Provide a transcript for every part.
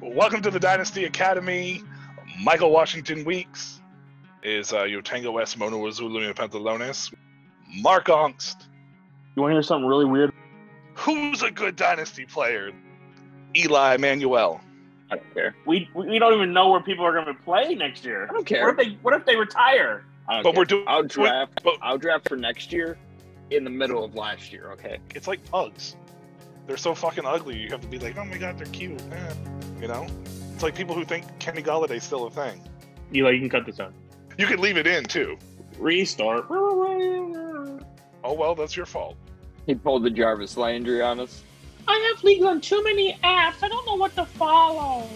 Welcome to the Dynasty Academy. Michael Washington Weeks is uh, Yotango S. Mono Azulu Pantalones. Mark Ongst. You want to hear something really weird? Who's a good Dynasty player? Eli Manuel. I don't care. We we don't even know where people are going to play next year. I don't care. What care. if they What if they retire? I don't But care. we're doing- I'll draft. but- I'll draft for next year, in the middle of last year. Okay. It's like pugs. They're so fucking ugly. You have to be like, oh my god, they're cute. Eh. You know? It's like people who think Kenny Golladay's still a thing. Eli, you can cut this out. You could leave it in too. Restart. Oh well, that's your fault. He pulled the Jarvis Landry on us. I have leagues on too many apps. I don't know what to follow.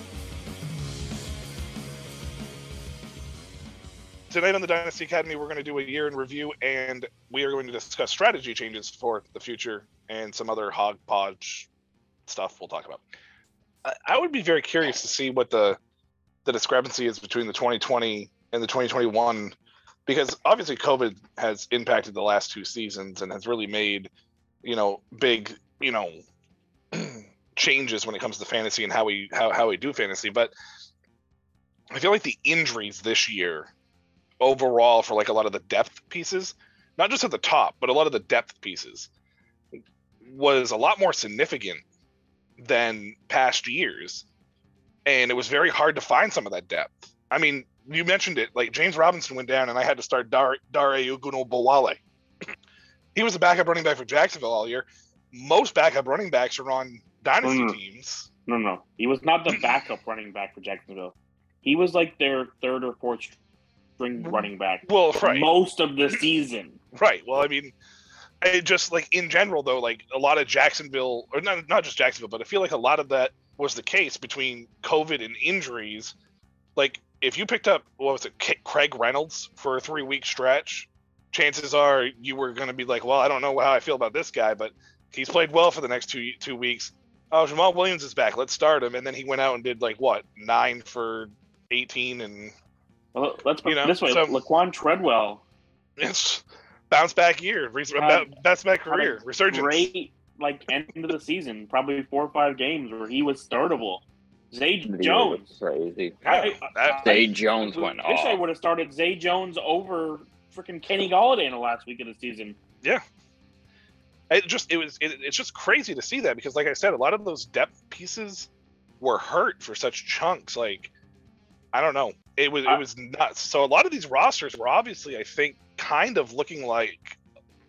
Tonight on the Dynasty Academy, we're going to do a year in review, and we are going to discuss strategy changes for the future and some other hodgepodge stuff we'll talk about. I, would be very curious to see what the the discrepancy is between the 2020 and the 2021, because obviously COVID has impacted the last two seasons and has really made, you know, big, you know, changes when it comes to fantasy and how we how, how we do fantasy. But I feel like the injuries this year overall for like a lot of the depth pieces, not just at the top, but a lot of the depth pieces was a lot more significant than past years. And it was very hard to find some of that depth. I mean, you mentioned it, like James Robinson went down and I had to start Dar Dare Ogunbowale. he was a backup running back for Jacksonville all year. Most backup running backs are on dynasty Mm. teams. No, no, he was not the backup running back for Jacksonville. He was like their third or fourth string running back Well, right. most of the season. Right. Well, I mean, I just like in general though, like a lot of Jacksonville, or not not just Jacksonville, but I feel like a lot of that was the case between COVID and injuries. Like if you picked up what was it, Craig Reynolds for a three week stretch, chances are you were going to be like, well, I don't know how I feel about this guy, but he's played well for the next two two weeks. Oh, Jamaal Williams is back. Let's start him. And then he went out and did like what nine for eighteen, and Well, let's put You know, this way: so- Laquan Treadwell it's bounce back year, res- Had- best back career, resurgence. great like end of the season, probably four or five games where he was startable. Zay Jones. Crazy. Yeah, I- that- Zay Jones went I Wish I would have started Zay Jones over freaking Kenny Golladay in the last week of the season. Yeah, it just it was it, it's just crazy to see that because like i said a lot of those depth pieces were hurt for such chunks like i don't know it was it was nuts so a lot of these rosters were obviously i think kind of looking like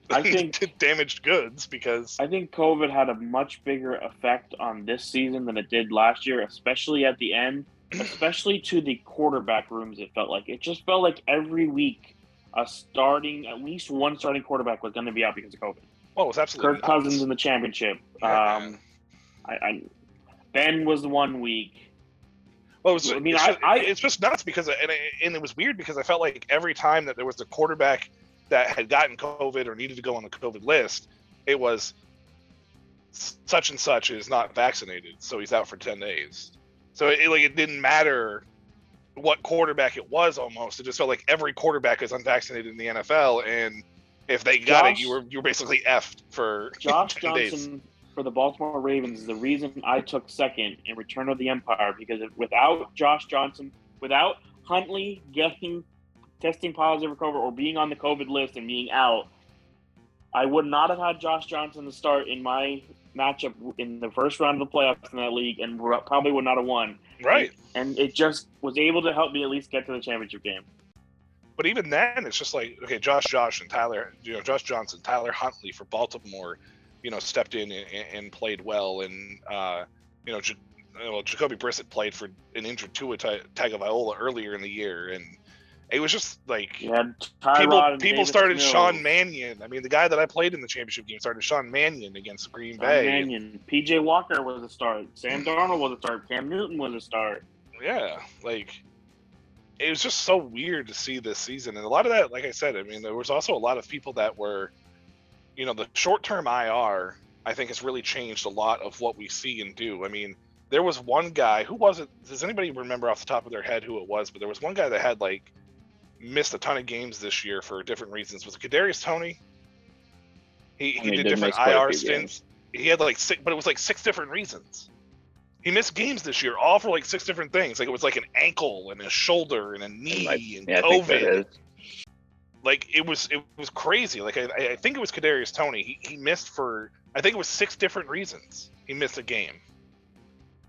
I think- damaged goods because I think COVID had a much bigger effect on this season than it did last year, especially at the end, especially to the quarterback rooms. It felt like it just felt like every week a starting, at least one starting quarterback was going to be out because of COVID. oh it was absolutely Kirk nuts. Cousins in the championship. Yeah. Um, I, I Ben was the one week. Well, it was, I mean, it's, I- just, I- it's just nuts because, and it, and it was weird because I felt like every time that there was a quarterback that had gotten COVID or needed to go on the COVID list, it was such and such is not vaccinated, so he's out for ten days. So it, like it didn't matter what quarterback it was. Almost, it just felt like every quarterback is unvaccinated in the NFL, and if they got it, you were you were basically effed for Josh 10 days. For the Baltimore Ravens is the reason I took second in Return of the Empire because without Josh Johnson, without Huntley getting testing positive for COVID or being on the COVID list and being out, I would not have had Josh Johnson to start in my matchup in the first round of the playoffs in that league and probably would not have won. Right. And it just was able to help me at least get to the championship game. But even then, it's just like okay, Josh, Josh, and Tyler, you know, Josh Johnson, Tyler Huntley for Baltimore, you know, stepped in and, and played well, and uh, you know, J- well, Jacoby Brissett played for an injured Tua Ta- Tagovailoa earlier in the year, and it was just like people people started Mills. Sean Mannion. I mean, the guy that I played in the championship game started Sean Mannion against Green Sean Bay. Mannion. PJ Walker was a start. Sam Darnold was a start. Cam Newton was a start. yeah like it was just so weird to see this season and a lot of that like i said i mean there was also a lot of people that were you know the short-term ir i think has really changed a lot of what we see and do. I mean there was one guy who was it does anybody remember off the top of their head who it was but there was one guy that had like missed a ton of games this year for different reasons. Was it Kadarius Toney he, he He did did different miss quite a ir stints. he had like six but it was like six different reasons. He missed games this year, all for like six different things. Like it was like an ankle and a shoulder and a knee might- and Yeah, I think that COVID. Like it was, it was crazy. Like I, I think it was Kadarius Toney. He, he missed for I think it was six different reasons. He missed a game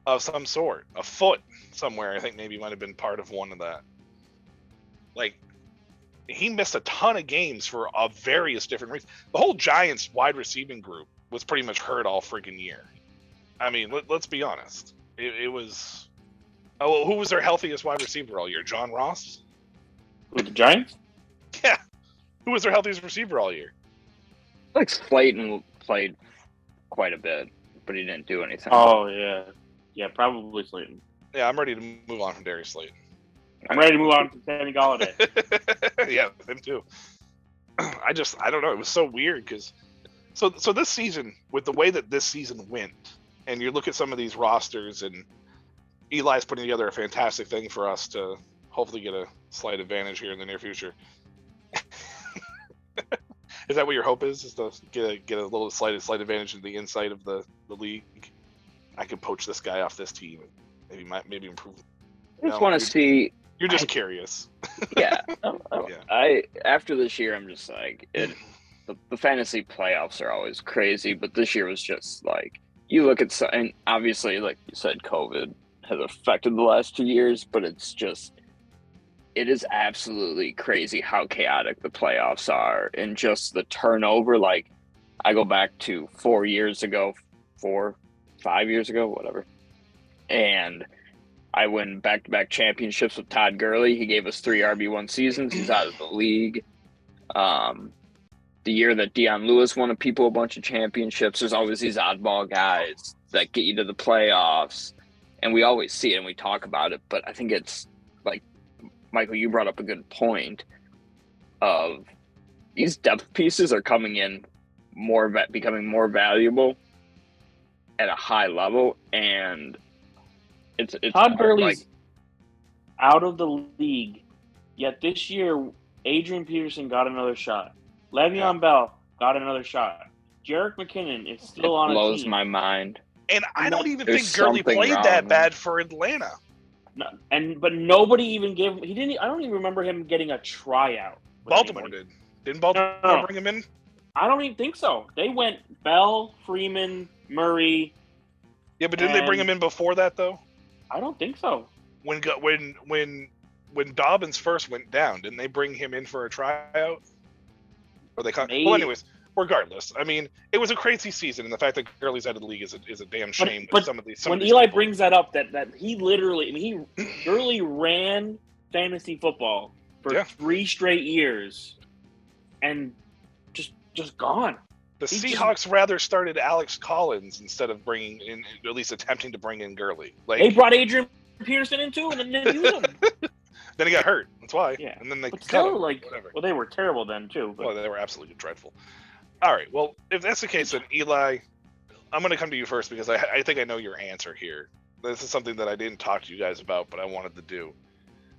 of some sort. A foot somewhere. I think maybe might have been part of one of that. Like he missed a ton of games for a various different reasons. The whole Giants wide receiving group was pretty much hurt all freaking year. I mean, let, let's be honest. It, it was. Oh, who was their healthiest wide receiver all year? John Ross. With the Giants? Yeah. Who was their healthiest receiver all year? Like Slayton played quite a bit, but he didn't do anything. Oh yeah, yeah, probably Slayton. Yeah, I'm ready to move on from Darius Slayton. I'm ready to move on to Kenny Golladay. yeah, him too. I just I don't know. It was so weird because so so this season with the way that this season went, and you look at some of these rosters, and Eli's putting together a fantastic thing for us to hopefully get a slight advantage here in the near future. is that what your hope is? Is to get a get a little slight slight advantage in the inside of the the league? I could poach this guy off this team, maybe might maybe improve. I just no, want to see. You're just I- curious. Yeah, um, um, Yeah. I after this year, I'm just like it. The, the fantasy playoffs are always crazy, but this year was just like you look at and obviously, like you said, COVID has affected the last two years, but it's just it is absolutely crazy how chaotic the playoffs are and just the turnover. Like I go back to four years ago, four, five years ago, whatever, and I win back to back championships with Todd Gurley. He gave us three RB1 seasons. He's out of the league. Um, the year that Dion Lewis won a people a bunch of championships, there's always these oddball guys that get you to the playoffs. And we always see it and we talk about it. But I think it's like, Michael, you brought up a good point of these depth pieces are coming in more, va- becoming more valuable at a high level. And it's, it's Todd hard, Gurley's like- out of the league, yet this year Adrian Peterson got another shot. Le'Veon Yeah. Bell got another shot. Jerick McKinnon is still it on a blows my mind. And I don't even There's think Gurley played that bad for Atlanta. No, and but nobody even gave him he didn't. I don't even remember him getting a tryout. Baltimore anybody. did. Didn't Baltimore No, no, bring him in? I don't even think so. They went Bell, Freeman, Murray. Yeah, but didn't they bring him in before that though? I don't think so. When go- when when when Dobbins first went down, didn't they bring him in for a tryout? Or they Maybe. well, anyways, regardless, I mean, it was a crazy season, and the fact that Gurley's out of the league is a, is a damn shame. with but some of these, some when of these Eli people. brings that up, that that he literally, I mean, he Gurley ran fantasy football for Yeah. three straight years, and just just gone. the he just- Seahawks rather started Alex Collins instead of bringing in, at least attempting to bring in Gurley. Like They brought Adrian Peterson in too, and then didn't use him. then he got hurt. That's why. Yeah. And then they But cut still, him. like, Whatever. well, they were terrible then too. But Well, they were absolutely dreadful. All right. Well, if that's the case, then Eli, I'm going to come to you first because I, I think I know your answer here. This is something that I didn't talk to you guys about, but I wanted to do.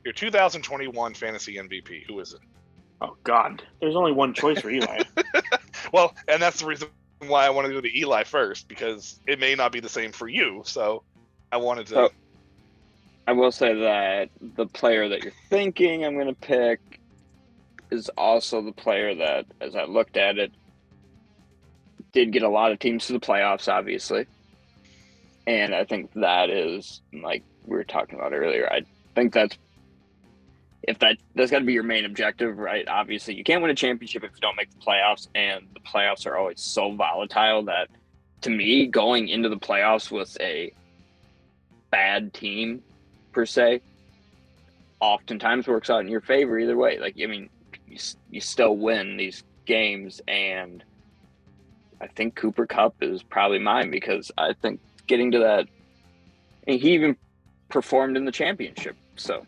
Your 2021 fantasy MVP. Who is it? oh god, there's only one choice for Eli. Well, and that's the reason why I wanted to go to Eli first because it may not be the same for you. So I wanted to. Oh. I will say that the player that you're thinking I'm going to pick is also the player that, as I looked at it, did get a lot of teams to the playoffs, obviously. And I think that is, like we were talking about earlier, I think that's if that that's got to be your main objective, right? Obviously, you can't win a championship if you don't make the playoffs, and the playoffs are always so volatile that, to me, going into the playoffs with a bad team per se oftentimes works out in your favor either way like i mean you, you still win these games and i think Cooper Kupp is probably mine because i think getting to that and he even performed in the championship so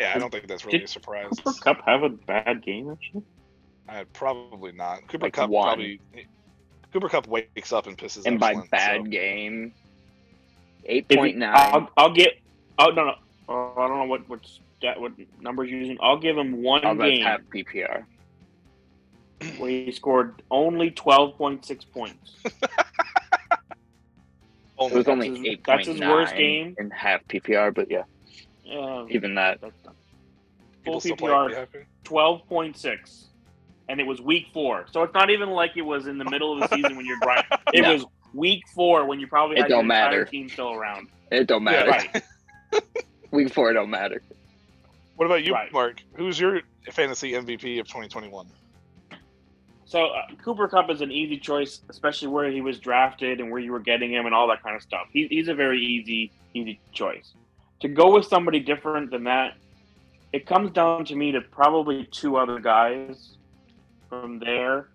yeah, I don't think that's really Did a surprise. Cooper Kupp have a bad game actually? Uh, probably not. Cooper Like Kupp one. probably. Cooper Kupp wakes up and pisses. and by excellent, bad so- game If you- 8.9 I'll, I'll get. Oh no, no. Oh, I don't know what what stat, what numbers you're using. I'll give him one oh, that's game half ppr where he scored only twelve point six points. It was only his- eight that's his worst game. in half PPR, but yeah, Yeah, even that. that's not- People full. PPR. Are you happy? twelve point six, and it was week four. So it's not even like it was in the middle of the season when you're grinding. It No. was week four when you probably It had your don't entire matter. team still around. It don't Yeah, matter. Right. Week four, it don't matter. What about you, Right. Mark? Who's your fantasy MVP of 2021? So uh, Cooper Kupp is an easy choice, especially where he was drafted and where you were getting him and all that kind of stuff. He, he's a very easy, easy choice. To go with somebody different than that, it comes down to me to probably two other guys from there.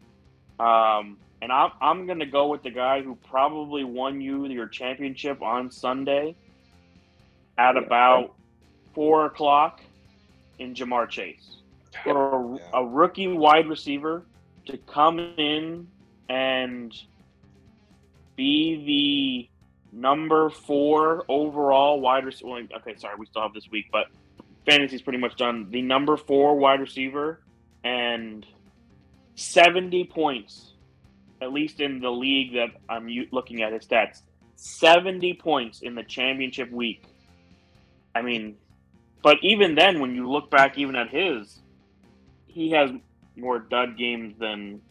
Um, and I'm, I'm going to go with the guy who probably won you your championship on Sunday at Yeah. about four o'clock in Ja'Marr Chase. For a, Yeah. a rookie wide receiver to come in and be the number four overall wide receiver. Okay, sorry, we still have this week, but fantasy's pretty much done. The number four wide receiver and 70 points, at least in the league that I'm looking at his stats. 70 points in the championship week. I mean, but even then, when you look back even at his, he has more dud games than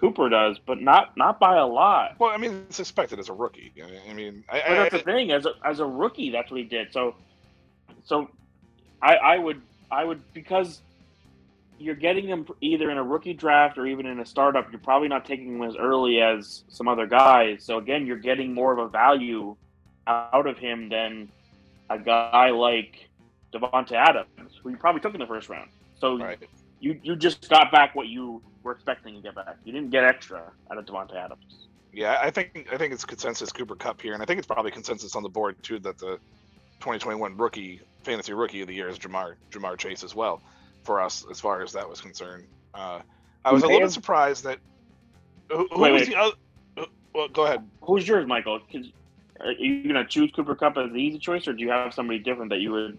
Cooper does, but not not by a lot. Well, I mean, it's expected as a rookie. I mean, I, But I, that's the thing, as a, as a rookie, that's what he did. So, so I, I would I would because you're getting him either in a rookie draft or even in a startup. You're probably not taking him as early as some other guys. So again, you're getting more of a value out of him than a guy like Davante Adams, who you probably took in the first round. So right. You you just got back what you were expecting to get back. You didn't get extra out of Davante Adams. Yeah, I think I think it's consensus Cooper Kupp here, and I think it's probably consensus on the board too that the 2021 rookie fantasy rookie of the year is Ja'Marr Ja'Marr Chase as well for us as far as that was concerned. Uh, I was a little bit surprised that who, who Wait, was wait. the other. uh, Well, go ahead. Who's yours, Michael? Are you gonna choose Cooper Kupp as the easy choice, or do you have somebody different that you would?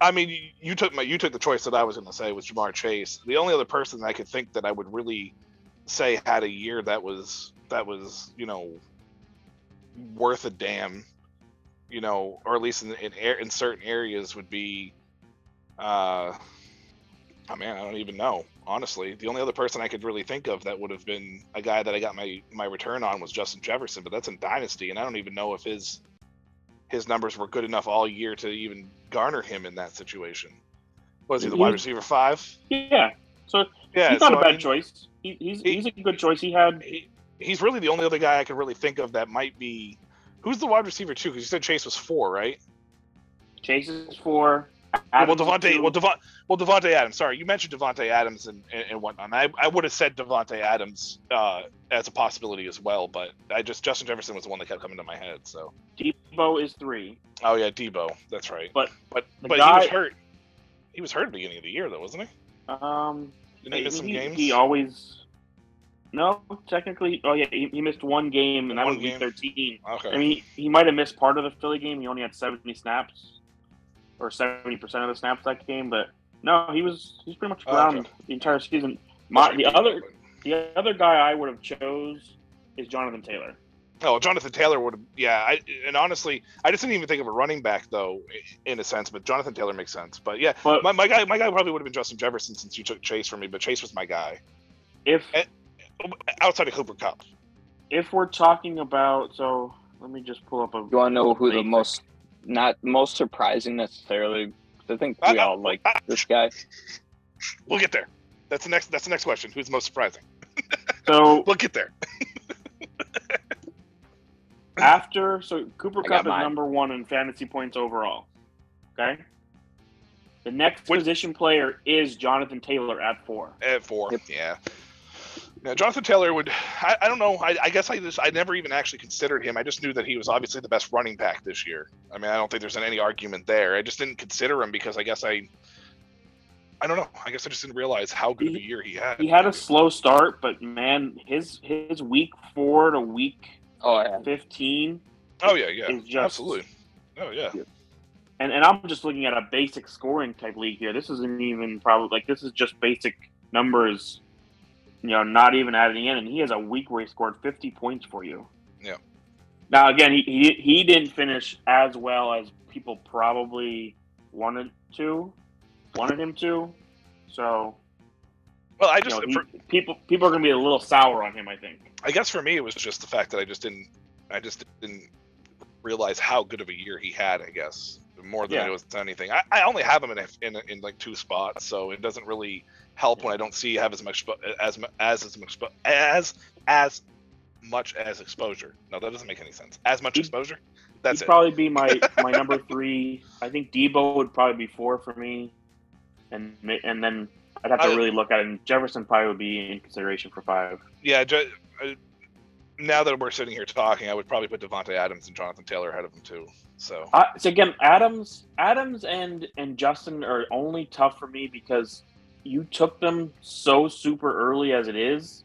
I mean, you, took my you took the choice that I was going to say was Ja'Marr Chase. The only other person I could think that I would really say had a year that was that was you know worth a damn, you know, or at least in in, in certain areas would be, uh, oh man, I don't even know. Honestly, the only other person I could really think of that would have been a guy that I got my my return on was Justin Jefferson, but that's in Dynasty, and I don't even know if his his numbers were good enough all year to even garner him in that situation. Was he the wide receiver five? Yeah, so Yeah, he's not so a I bad mean, choice. He, he's He- he's a good choice. He had He, he's really the only other guy I could really think of that might be. Who's the wide receiver too? Because you said Chase was four, right? Chase is well, Adams Davante. two. Well, Devon. Well, Davante Adams. Sorry, you mentioned Davante Adams and, and, and whatnot. I, I would have said Davante Adams uh, as a possibility as well, but I just Justin Jefferson was the one that kept coming to my head. So. Deebo is three. Oh yeah, Deebo. That's right. But but but he was hurt. He was hurt at the beginning of the year, though, wasn't he? Um, Didn't he miss some he, games? he always. No, technically, oh yeah, he, he missed one game, and that One was week game. thirteen. okay. I mean, he, he might have missed part of the Philly game. He only had seventy snaps, or seventy percent of the snaps that game. But no, he was he's pretty much Oh, around okay. the entire season. My, the other the other guy I would have chose is Jonathan Taylor. Oh, Jonathan Taylor would have. Yeah, I, and honestly, I just didn't even think of a running back though, in a sense. But Jonathan Taylor makes sense. But yeah, But my, my guy, my guy probably would have been Justin Jefferson since you took Chase from me. But Chase was my guy if eh, outside of Cooper Kupp. if we're talking about, so let me just pull up a. You want to know who the most, not most surprising necessarily. I think we I- all like I- this guy. We'll get there. That's the next. That's the next question. Who's most surprising? So We'll get there. after, so Cooper I Kupp is number one in fantasy points overall. Okay. The next Which- position player is Jonathan Taylor at four. At four. Yep. Yeah. Now, Jonathan Taylor would. I, I don't know. I, I guess I just. I never even actually considered him. I just knew that he was obviously the best running back this year. I mean, I don't think there's any argument there. I just didn't consider him because I guess I. I don't know. I guess I just didn't realize how good of a year he had. He had a slow start, but man, his his week four to week Oh yeah, fifteen, Oh yeah, yeah, is just- absolutely. Oh yeah. and and I'm just looking at a basic scoring type league here. This isn't even probably like this is just basic numbers, you know, not even adding in. And he has a week where he scored fifty points for you. Yeah. Now again, he, he he didn't finish as well as people probably wanted to, wanted him to. So Well, I you just know, he- for, people people are gonna be a little sour on him. I think. I guess for me it was just the fact that I just didn't I just didn't realize how good of a year he had. I guess more than Yeah. it was anything. I, I only have him in, a, in in like two spots, so it doesn't really help when I don't see have as much as as as much as as much as exposure. No, that doesn't make any sense. As much exposure. That's it. probably be my my number three. I think Deebo would probably be four for me, and and then I'd have to I- really look at it. And Jefferson probably would be in consideration for five. Yeah. Ju- uh, now that we're sitting here talking, I would probably put Davante Adams and Jonathan Taylor ahead of him too. So Uh, so again, Adams, Adams, and and Justin are only tough for me because you took them so super early as it is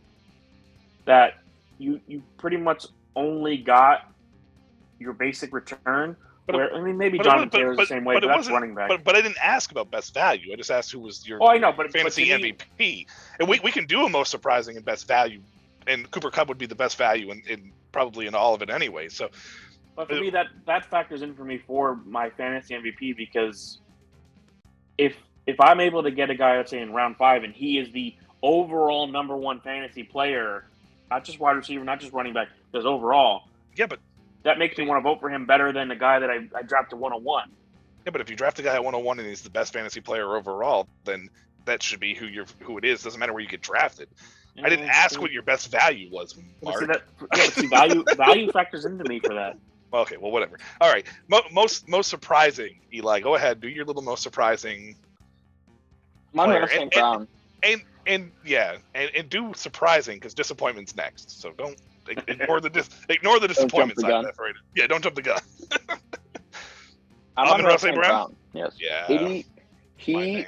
that you you pretty much only got your basic return. But it- where, I mean, maybe but it Jonathan Taylor's the same way, but but, that's running back. But but I didn't ask about best value. I just asked who was your oh, I know, but but fantasy me- MVP. And we, we can do a most surprising and best value. And Cooper Kupp would be the best value in, in probably in all of it anyway. So But for Uh, me, that that factors in for me for my fantasy MVP because if if I'm able to get a guy, let's say in round five, and he is the overall number one fantasy player, not just wide receiver, not just running back, because overall, yeah, but that makes me want to vote for him better than the guy that I, I drafted 101. yeah, but if you draft a guy at 101 and he's the best fantasy player overall, then that should be who you're who it is. Doesn't matter where you get drafted. I didn't ask what your best value was, But see, Mark. that, yeah, see, value value factors into me for that. Okay, well, whatever. All right, Mo- most most surprising, Eli. Go ahead, do your little most surprising, Mine Player. was St. And- Brown. and and yeah, and, and do surprising because disappointment's next. So don't ignore the dis- ignore the jump disappointment the side of gun. that. Right? Yeah, don't jump the gun. I'm Amon on Ra Ross St. St. Brown? Brown. Yes. Yeah, He my he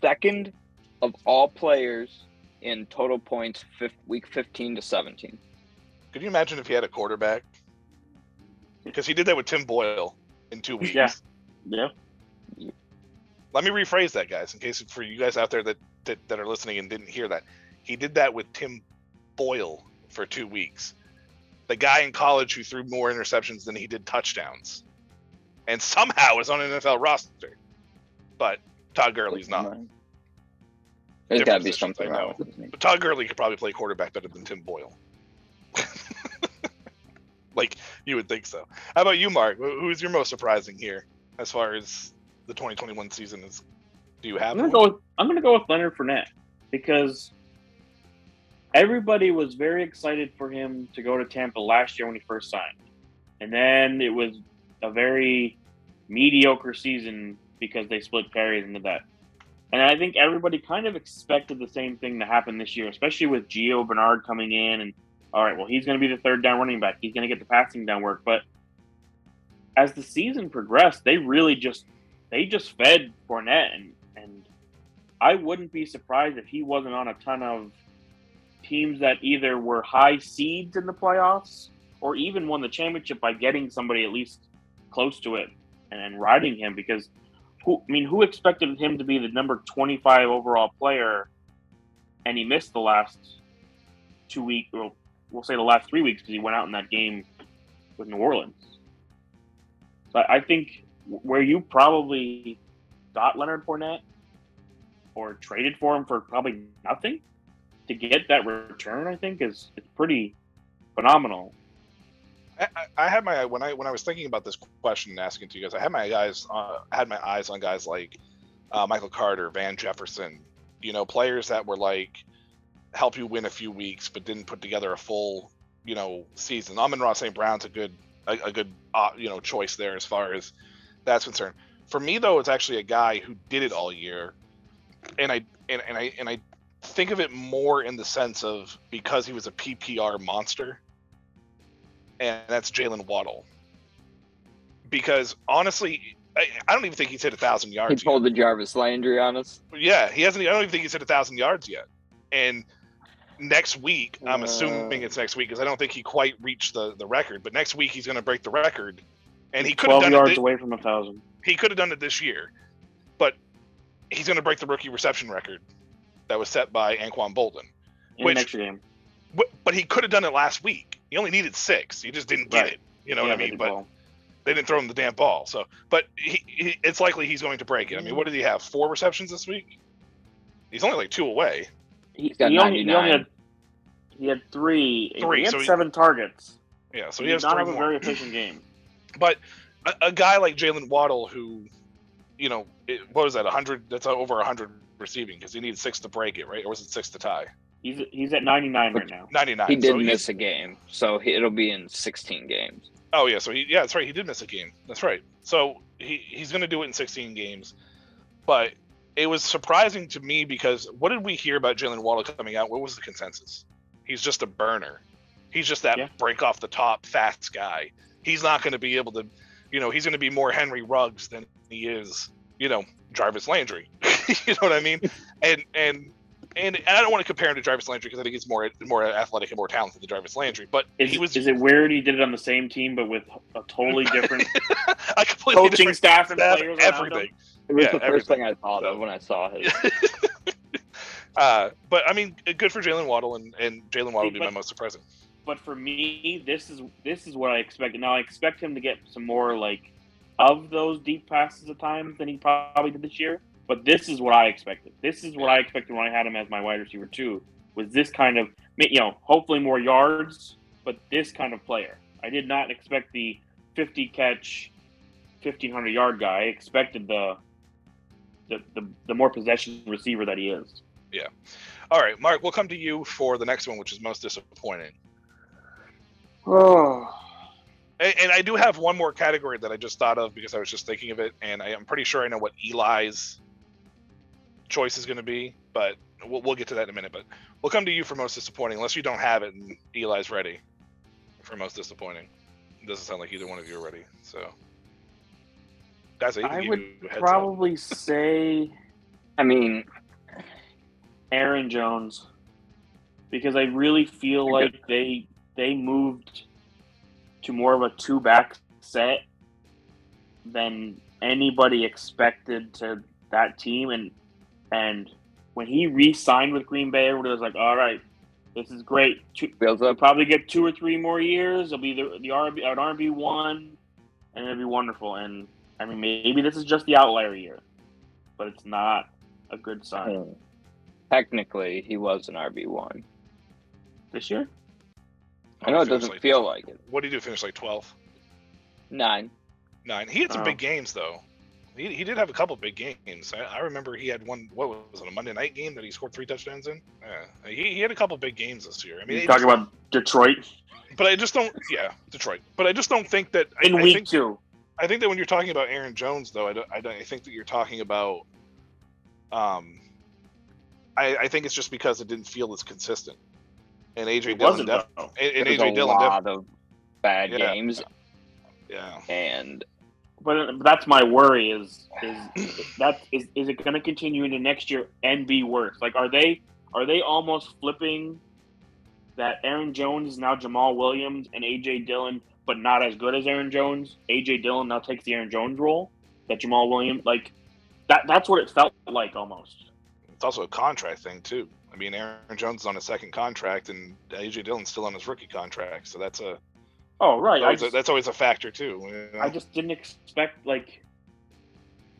second of all players in total points fif- week 15 to 17. Could you imagine if he had a quarterback? Because he did that with Tim Boyle in two weeks. Yeah. Yeah. Let me rephrase that, guys, in case for you guys out there that, that that are listening and didn't hear that. He did that with Tim Boyle for two weeks. The guy in college who threw more interceptions than he did touchdowns, and somehow is on an NFL roster. But Todd Gurley's not. There's got to be something wrong. But Todd Gurley could probably play quarterback better than Tim Boyle. like you would think so. How about you, Mark? Who's your most surprising here as far as the 2021 season is? Do you have? I'm gonna one? go. With, I'm gonna go with Leonard Fournette because everybody was very excited for him to go to Tampa last year when he first signed, and then it was a very mediocre season because they split carries into that. And I think everybody kind of expected the same thing to happen this year, especially with Gio Bernard coming in and all right, well, he's going to be the third down running back. He's going to get the passing down work, but as the season progressed, they really just they just fed Fournette, and and I wouldn't be surprised if he wasn't on a ton of teams that either were high seeds in the playoffs or even won the championship by getting somebody at least close to it and, and riding him because who I mean who expected him to be the number 25 overall player and he missed the last two weeks or we'll say the last three weeks because he went out in that game with New Orleans. So I think where you probably got Leonard Fournette or traded for him for probably nothing to get that return, I think is it's pretty phenomenal. I, I- had my when I when I was thinking about this question and asking to you guys, I had my guys uh, had my eyes on guys like uh, Michael Carter, Van Jefferson, you know, players that were like help you win a few weeks, but didn't put together a full you know season. Amon-Ra St. Brown's a good a, a good uh, you know choice there as far as that's concerned. For me though, it's actually a guy who did it all year, and I and, and I and I think of it more in the sense of because he was a PPR monster and that's Jaylen Waddle. Because honestly, I, I don't even think he's hit a thousand yards. He pulled the Jarvis Landry on us. Yeah, he hasn't. I don't even think he's hit a thousand yards yet. And next week, I'm Uh. assuming it's next week because I don't think he quite reached the the record. But next week he's going to break the record, and he could have 12 done yards it. thi- away from a thousand. he could have done it this year, but he's going to break the rookie reception record that was set by Anquan Boldin. in Which- next game. But he could have done it last week. He only needed six. He just didn't get Right. it. You know Yeah, what I mean? But well. they didn't throw him the damn ball. So, but he, he, it's likely he's going to break it. I mean, what did he have? Four receptions this week. He's only like two away. He's got he only, he only 99. had he had three. Three, He had so he- seven targets. Yeah, so he he has not three have a more. very efficient game. But a, a guy like Jaylen Waddle, who, you know, it, what was that? hundred? That's over hundred receiving because he needed six to break it, right? Or was it six to tie? He's he's at 99 right now. Ninety nine. He did so miss a game, so he, it'll be in 16 games. Oh yeah, so he yeah, that's right. He did miss a game. That's right. So he he's going to do it in 16 games. But it was surprising to me because what did we hear about Jaylen Waddle coming out? What was the consensus? He's just a burner. He's just that Yeah. break off the top fast guy. He's not going to be able to, you know, he's going to be more Henry Ruggs than he is, you know, Jarvis Landry. you know what I mean? And and and, and I don't want to compare him to Jarvis Landry because I think he's more more athletic and more talented than Jarvis Landry. But Is, he was is it weird he did it on the same team but with a totally different a completely coaching different staff and staff, players everything. him? It was Yeah, the first everything. thing I thought of when I saw his. uh, but I mean, good for Jaylen Waddle, and, and Jaylen Waddle would be my most surprising. But for me, this is this is what I expected. Now I expect him to get some more like of those deep passes at times than he probably did this year. But this is what I expected. This is what I expected when I had him as my wide receiver too. Was this kind of you know hopefully more yards, but this kind of player. I did not expect the 50 catch, 1500 yard guy. I expected the the, the the more possession receiver that he is. Yeah. All right, Mark, we'll come to you for the next one, which is most disappointing. Oh, And, and I do have one more category that I just thought of because I was just thinking of it, and I am pretty sure I know what Eli's choice is going to be, but we'll, we'll get to that in a minute. But we'll come to you for most disappointing, unless you don't have it and Eli's ready for most disappointing. It doesn't sound like either one of you are ready. So, guys, I, even I give would up. probably say I mean, Aaron Jones because I really feel like they they moved to more of a two back set than anybody expected to that team and and when he re-signed with Green Bay, everybody was like, "All right, this is great. Two, builds He'll up. probably get two or three more years. It'll be the the RB an RB one, and it'll be wonderful. And I mean, maybe this is just the outlier year, but it's not a good sign hmm. Technically, he was an RB one. this year. I know it doesn't like- feel like it. What did he do? Finish like 12? Nine. Nine. He had some Oh. big games though. He, he did have a couple big games. I, I remember he had one. What was it? A Monday night game that he scored three touchdowns in. Yeah, he, he had a couple big games this year. I mean, You talking just- about Detroit but I just don't. Yeah, Detroit. But I just don't think that. I, in I week think, two? I think that when you're talking about Aaron Jones, though, I, don't, I, don't, I think that you're talking about. Um, I, I think it's just because it didn't feel as consistent. And AJ Dillon, def- and, and There's AJ a Dillon, def- lot of bad Yeah. games, yeah. and But uh, that's my worry is is that is is it going to continue into next year and be worse? Like, are they are they almost flipping that Aaron Jones is now Jamaal Williams and AJ Dillon, but not as good as Aaron Jones? AJ Dillon now takes the Aaron Jones role that Jamaal Williams like that. That's what it felt like almost. It's also a contract thing too. I mean, Aaron Jones is on a second contract, and AJ Dillon's still on his rookie contract, so that's a, Oh right, I always a that's always a factor too. you know? I just didn't expect like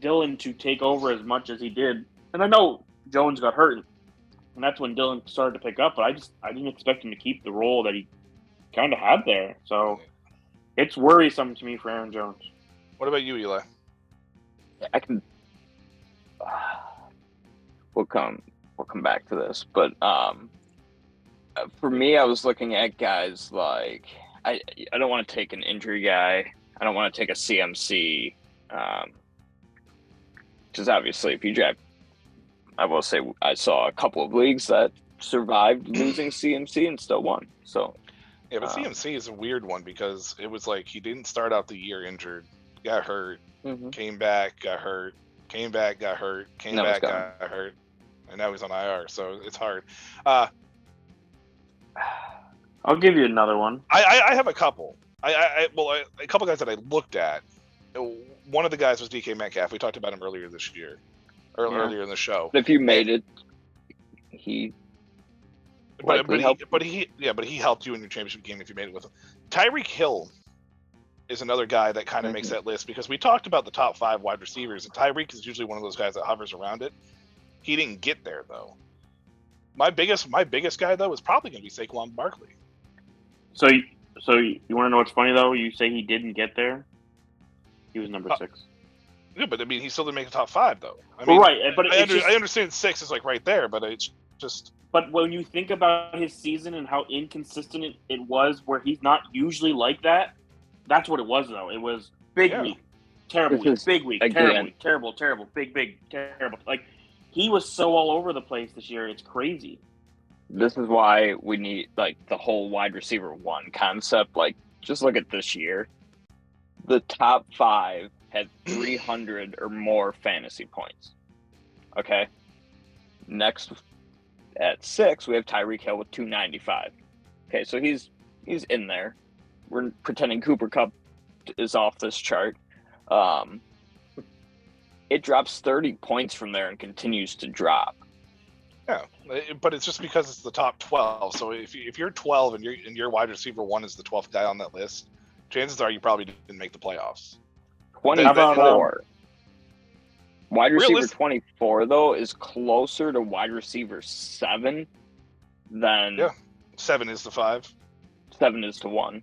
Dillon to take over as much as he did, and I know Jones got hurt, and that's when Dillon started to pick up. But I just I didn't expect him to keep the role that he kind of had there. So it's worrisome to me for Aaron Jones. What about you, Eli? I can. we'll come. We'll come back to this, but um, uh, for me, I was looking at guys like I. I don't want to take an injury guy. I don't want to take a CMC. Um, because obviously, if you draft, I will say I saw a couple of leagues that survived losing CMC and still won. So Yeah, but Uh, CMC is a weird one because it was like he didn't start out the year injured, got hurt, came back, got hurt, came back, got hurt, came he's back, got hurt, and now he's on IR. So it's hard. Uh, I'll give you another one. I, I, I have a couple. I, I, I well, I, a couple guys that I looked at. One of the guys was DK Metcalf. We talked about him earlier this year, or Yeah. earlier in the show. if you made it, he but, but he, but he, yeah, but he helped you in your championship game if you made it with him. Tyreek Hill is another guy that kind of makes Mhm. that list because we talked about the top five wide receivers, and Tyreek is usually one of those guys that hovers around it. He didn't get there though. My biggest, my biggest guy though is probably going to be Saquon Barkley. So, you- so you, want to know what's funny though? You say he didn't get there. He was number Uh, six. Yeah, but I mean, he still didn't make the top five though. I well, mean, right, but I, under, just, I understand six is like right there, but it's just but when you think about his season and how inconsistent it, it was, where he's not usually like that, that's what it was though. It was big Yeah. week, terrible week, big week, again- terrible week, terrible, terrible, big, big, terrible. Like he was so all over the place this year. It's crazy. This is why we need like the whole wide receiver one concept. Like, just look at this year. The top five had 300 or more fantasy points. Okay. Next, at six, we have Tyreek Hill with 295. Okay, so he's he's in there. We're pretending Cooper Kupp is off this chart. Um, it drops 30 points from there and continues to drop. yeah. eh, But it's just because it's the top twelve. So if you, if you're twelve and your and your wide receiver one is the twelfth guy on that list, chances are you probably didn't make the playoffs. 24. Wide receiver Realis- 24, though, is closer to wide receiver 7 than Yeah. Seven is the five. 7 is to 1.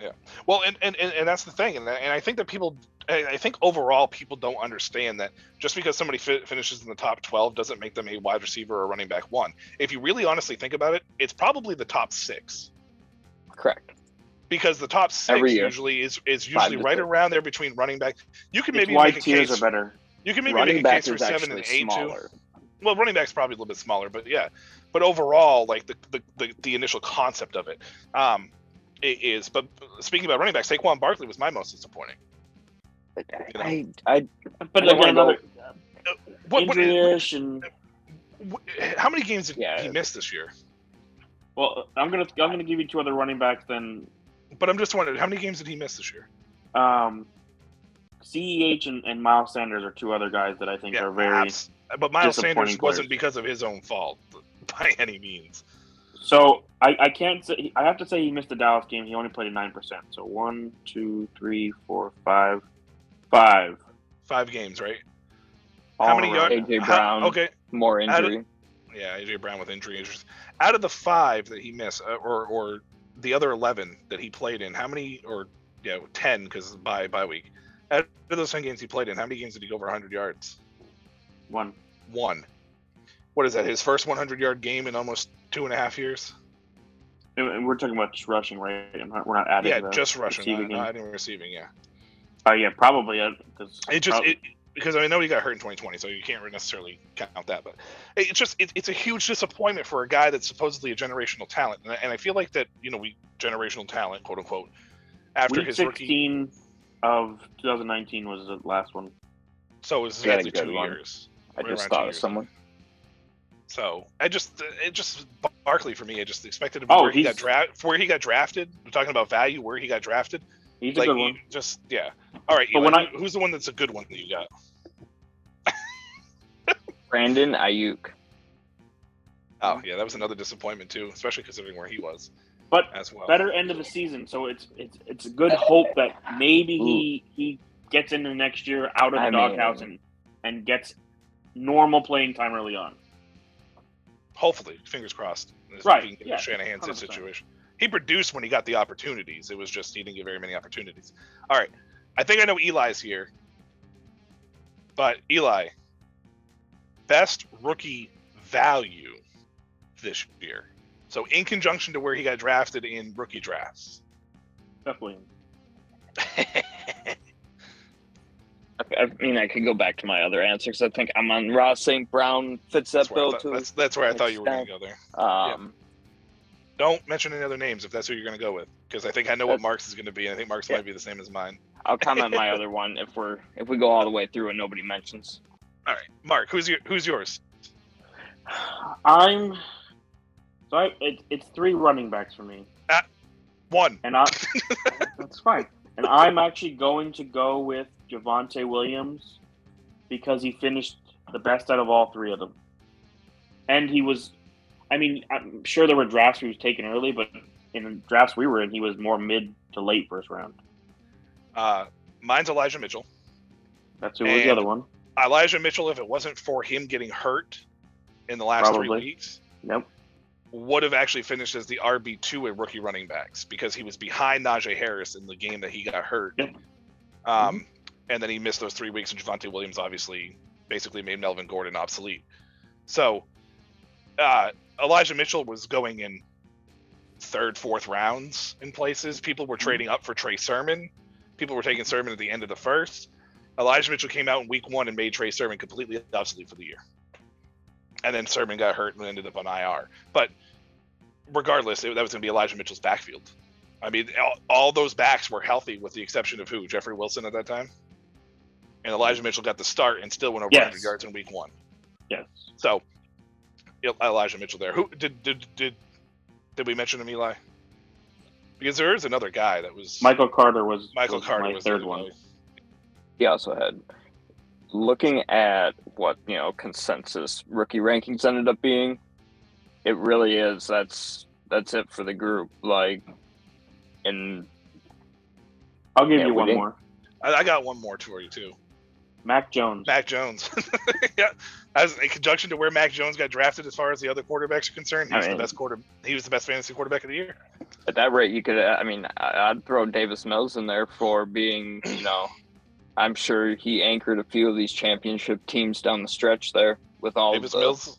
Yeah. Well, and, and, and, and that's the thing, and, and I think that people, I think overall people don't understand that just because somebody fi- finishes in the top twelve doesn't make them a wide receiver or running back one. If you really honestly think about it, it's probably the top six Correct. because the top six usually is is usually right around there between running back. You can maybe wide make a tiers case. are better. You can maybe Running make a case for seven and eight too. Well, running back's probably a little bit smaller, but yeah. But overall, like the the, the, the initial concept of it, um, i- is. But speaking about running back, Saquon Barkley was my most disappointing. You. I, I, But I don't again, wanna another What, what, injury-ish and wh- how many games did Yeah. he miss this year? well, I'm gonna I'm gonna give you two other running backs. Then But I'm just wondering, how many games did he miss this year? um, Ceh and, and Miles Sanders are two other guys that I think are very. abs- But Miles Sanders disappointing wasn't because of his own fault by any means. So I, I can't say I have to say he missed the Dallas game. He only played nine percent. So one, two, three, four, five, five. Five games, right? all how many in a row. yards? AJ Brown. Okay, more Out of- injury. yeah, AJ Brown with injury issues. Out of the five that he missed, uh, or or the other eleven that he played in, how many? Or yeah, ten because by by week. Out of those ten games he played in, how many games did he go over 100 yards? One. One. What is that? His first 100 yard game in almost two and a half years. And- and we're talking about just rushing, right? I'm not- We're not adding. Yeah, the just rushing, receiving not, not adding receiving. Yeah. Uh, yeah, probably. Uh, 'cause It just prob- it, because I mean, I know he got hurt in 2020, so you can't necessarily count that. But it's just it, it's a huge disappointment for a guy that's supposedly a generational talent, and I, and I feel like that you know we generational talent, quote unquote, after week his rookie. 16 of 2019 was the last one. So it was He had a exactly two one. years. I right just thought of someone. So I just it just Barkley for me. I just expected him to Oh, where he got drafted. Where he got drafted. We're talking about value. Where he got drafted. He's a like good one. just yeah. All right. But Eli, when I- who's the one that's a good one that you got? Brandon Aiyuk. Oh yeah, that was another disappointment too, especially considering where he was But as well. better end of the season, so it's it's it's a good hope that maybe he he gets into next year out of the doghouse and and gets normal playing time early on. Hopefully, fingers crossed. Right, yeah, Shanahan's 100%. situation. He produced when he got the opportunities. It was just he didn't get very many opportunities. All right, I think I know Eli's here, but Eli, best rookie value this year. So in conjunction to where he got drafted in rookie drafts. Definitely. I I mean, I could go back to my other answers. I think Amon-Ra St. Brown. Fits that That's where, I bill thought, too. that's, that's where I thought you were going to go there. Um, Don't mention any other names if that's who you're going to go with, because I think I know what That's- Mark's is going to be. and I think Mark's Yeah. might be the same as mine. I'll comment my other one if we're if we go all the way through and nobody mentions. All right, Mark, who's your who's yours? I'm so I, it, it's three running backs for me, One. and I that's fine. And I'm actually going to go with Javonte Williams because he finished the best out of all three of them, and he was. I mean, I'm sure there were drafts he was taken early, but in the drafts we were in, he was more mid to late first round. Uh, mine's Elijah Mitchell. That's who was the other one. Elijah Mitchell, if it wasn't for him getting hurt in the last Probably. three weeks, Nope. would have actually finished as the RB two at rookie running backs because he was behind Najee Harris in the game that he got hurt. Yep. Um, and then he missed those three weeks, and Javonte Williams obviously basically made Melvin Gordon obsolete. So uh, Elijah Mitchell was going in third, fourth rounds in places. People were trading up for Trey Sermon. People were taking Sermon at the end of the first. Elijah Mitchell came out in week one and made Trey Sermon completely obsolete for the year. And then Sermon got hurt and ended up on IR. But regardless, it, that was going to be Elijah Mitchell's backfield. I mean, all, all those backs were healthy with the exception of who? Jeffrey Wilson at that time? And Elijah Mitchell got the start and still went over Yes. 100 yards in week one. Yes. So, Elijah Mitchell there. Who did did did did we mention him, Eli? Because there is another guy that was Michael Carter was Michael was Carter my was the third other one. guy. He also had looking at what you know consensus rookie rankings ended up being. It really is. That's that's it for the group. Like, and I'll give Yeah, you one more. I, I got one more for you too. Mac Jones. Mac Jones. yeah, as in conjunction to where Mac Jones got drafted, as far as the other quarterbacks are concerned, he I was mean- the best quarter. He was the best fantasy quarterback of the year. at that rate, you could. Uh, I mean, I- I'd throw Davis Mills in there for being. You know, I'm sure he anchored a few of these championship teams down the stretch there with all Davis of the. Mills.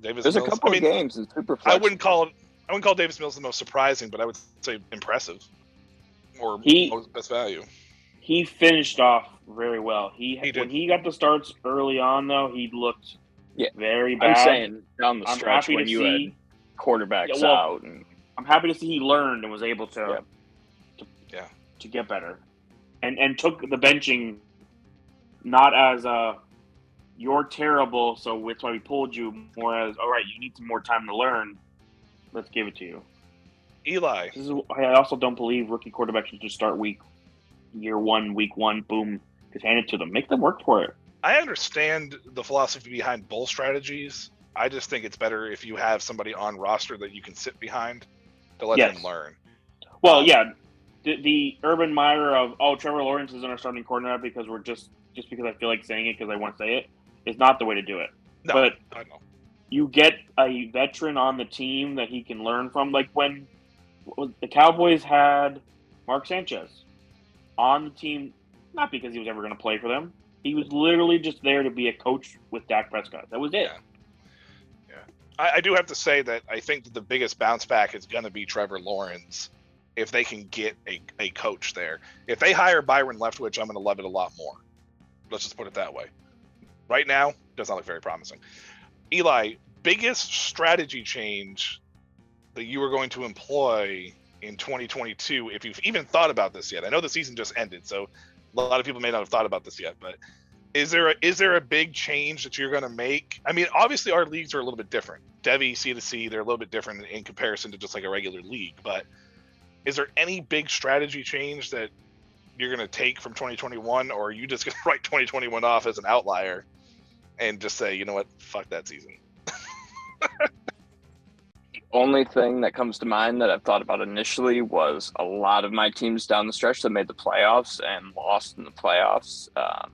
Davis There's a couple I mean, of games in Superflex. I wouldn't call it. I wouldn't call Davis Mills the most surprising, but I would say impressive or He- most best value. He finished off very well. He, He when he got the starts early on though, he looked Yeah. very bad. I'm saying down the I'm stretch happy when to you see. had quarterbacks Yeah, well, out and I'm happy to see he learned and was able to, Yeah. to Yeah. to get better, and and took the benching not as a you're terrible, so that's why we pulled you. More as all right, you need some more time to learn. Let's give it to you. Eli, This is I also don't believe rookie quarterbacks should just start week year one, week one, boom, just hand it to them. Make them work for it. I understand the philosophy behind both strategies. I just think it's better if you have somebody on roster that you can sit behind to let Yes. them learn. Well, yeah, the, the Urban Meyer of oh Trevor Lawrence isn't our starting quarterback because we're just just because I feel like saying it because I want to say it is not the way to do it. No, But I know. you get a veteran on the team that he can learn from. Like when the Cowboys had Mark Sanchez on the team, not because he was ever going to play for them. He was literally just there to be a coach with Dak Prescott. That was it. Yeah. I, I do have to say that I think that the biggest bounce back is going to be Trevor Lawrence if they can get a, a coach there. If they hire Byron Leftwich, I'm going to love it a lot more. Let's just put it that way. Right now, does not look very promising. Eli, biggest strategy change that you are going to employ in 2022, if you've even thought about this yet? I know the season just ended, so a lot of people may not have thought about this yet, but is there a, is there a big change that you're going to make? I mean, obviously our leagues are a little bit different. Devy, C to C, they're a little bit different in comparison to just like a regular league. But is there any big strategy change that you're going to take from 2021, or are you just going to write 2021 off as an outlier and just say, you know what, fuck that season? only thing that comes to mind that I've thought about initially was a lot of my teams down the stretch that made the playoffs and lost in the playoffs. Um,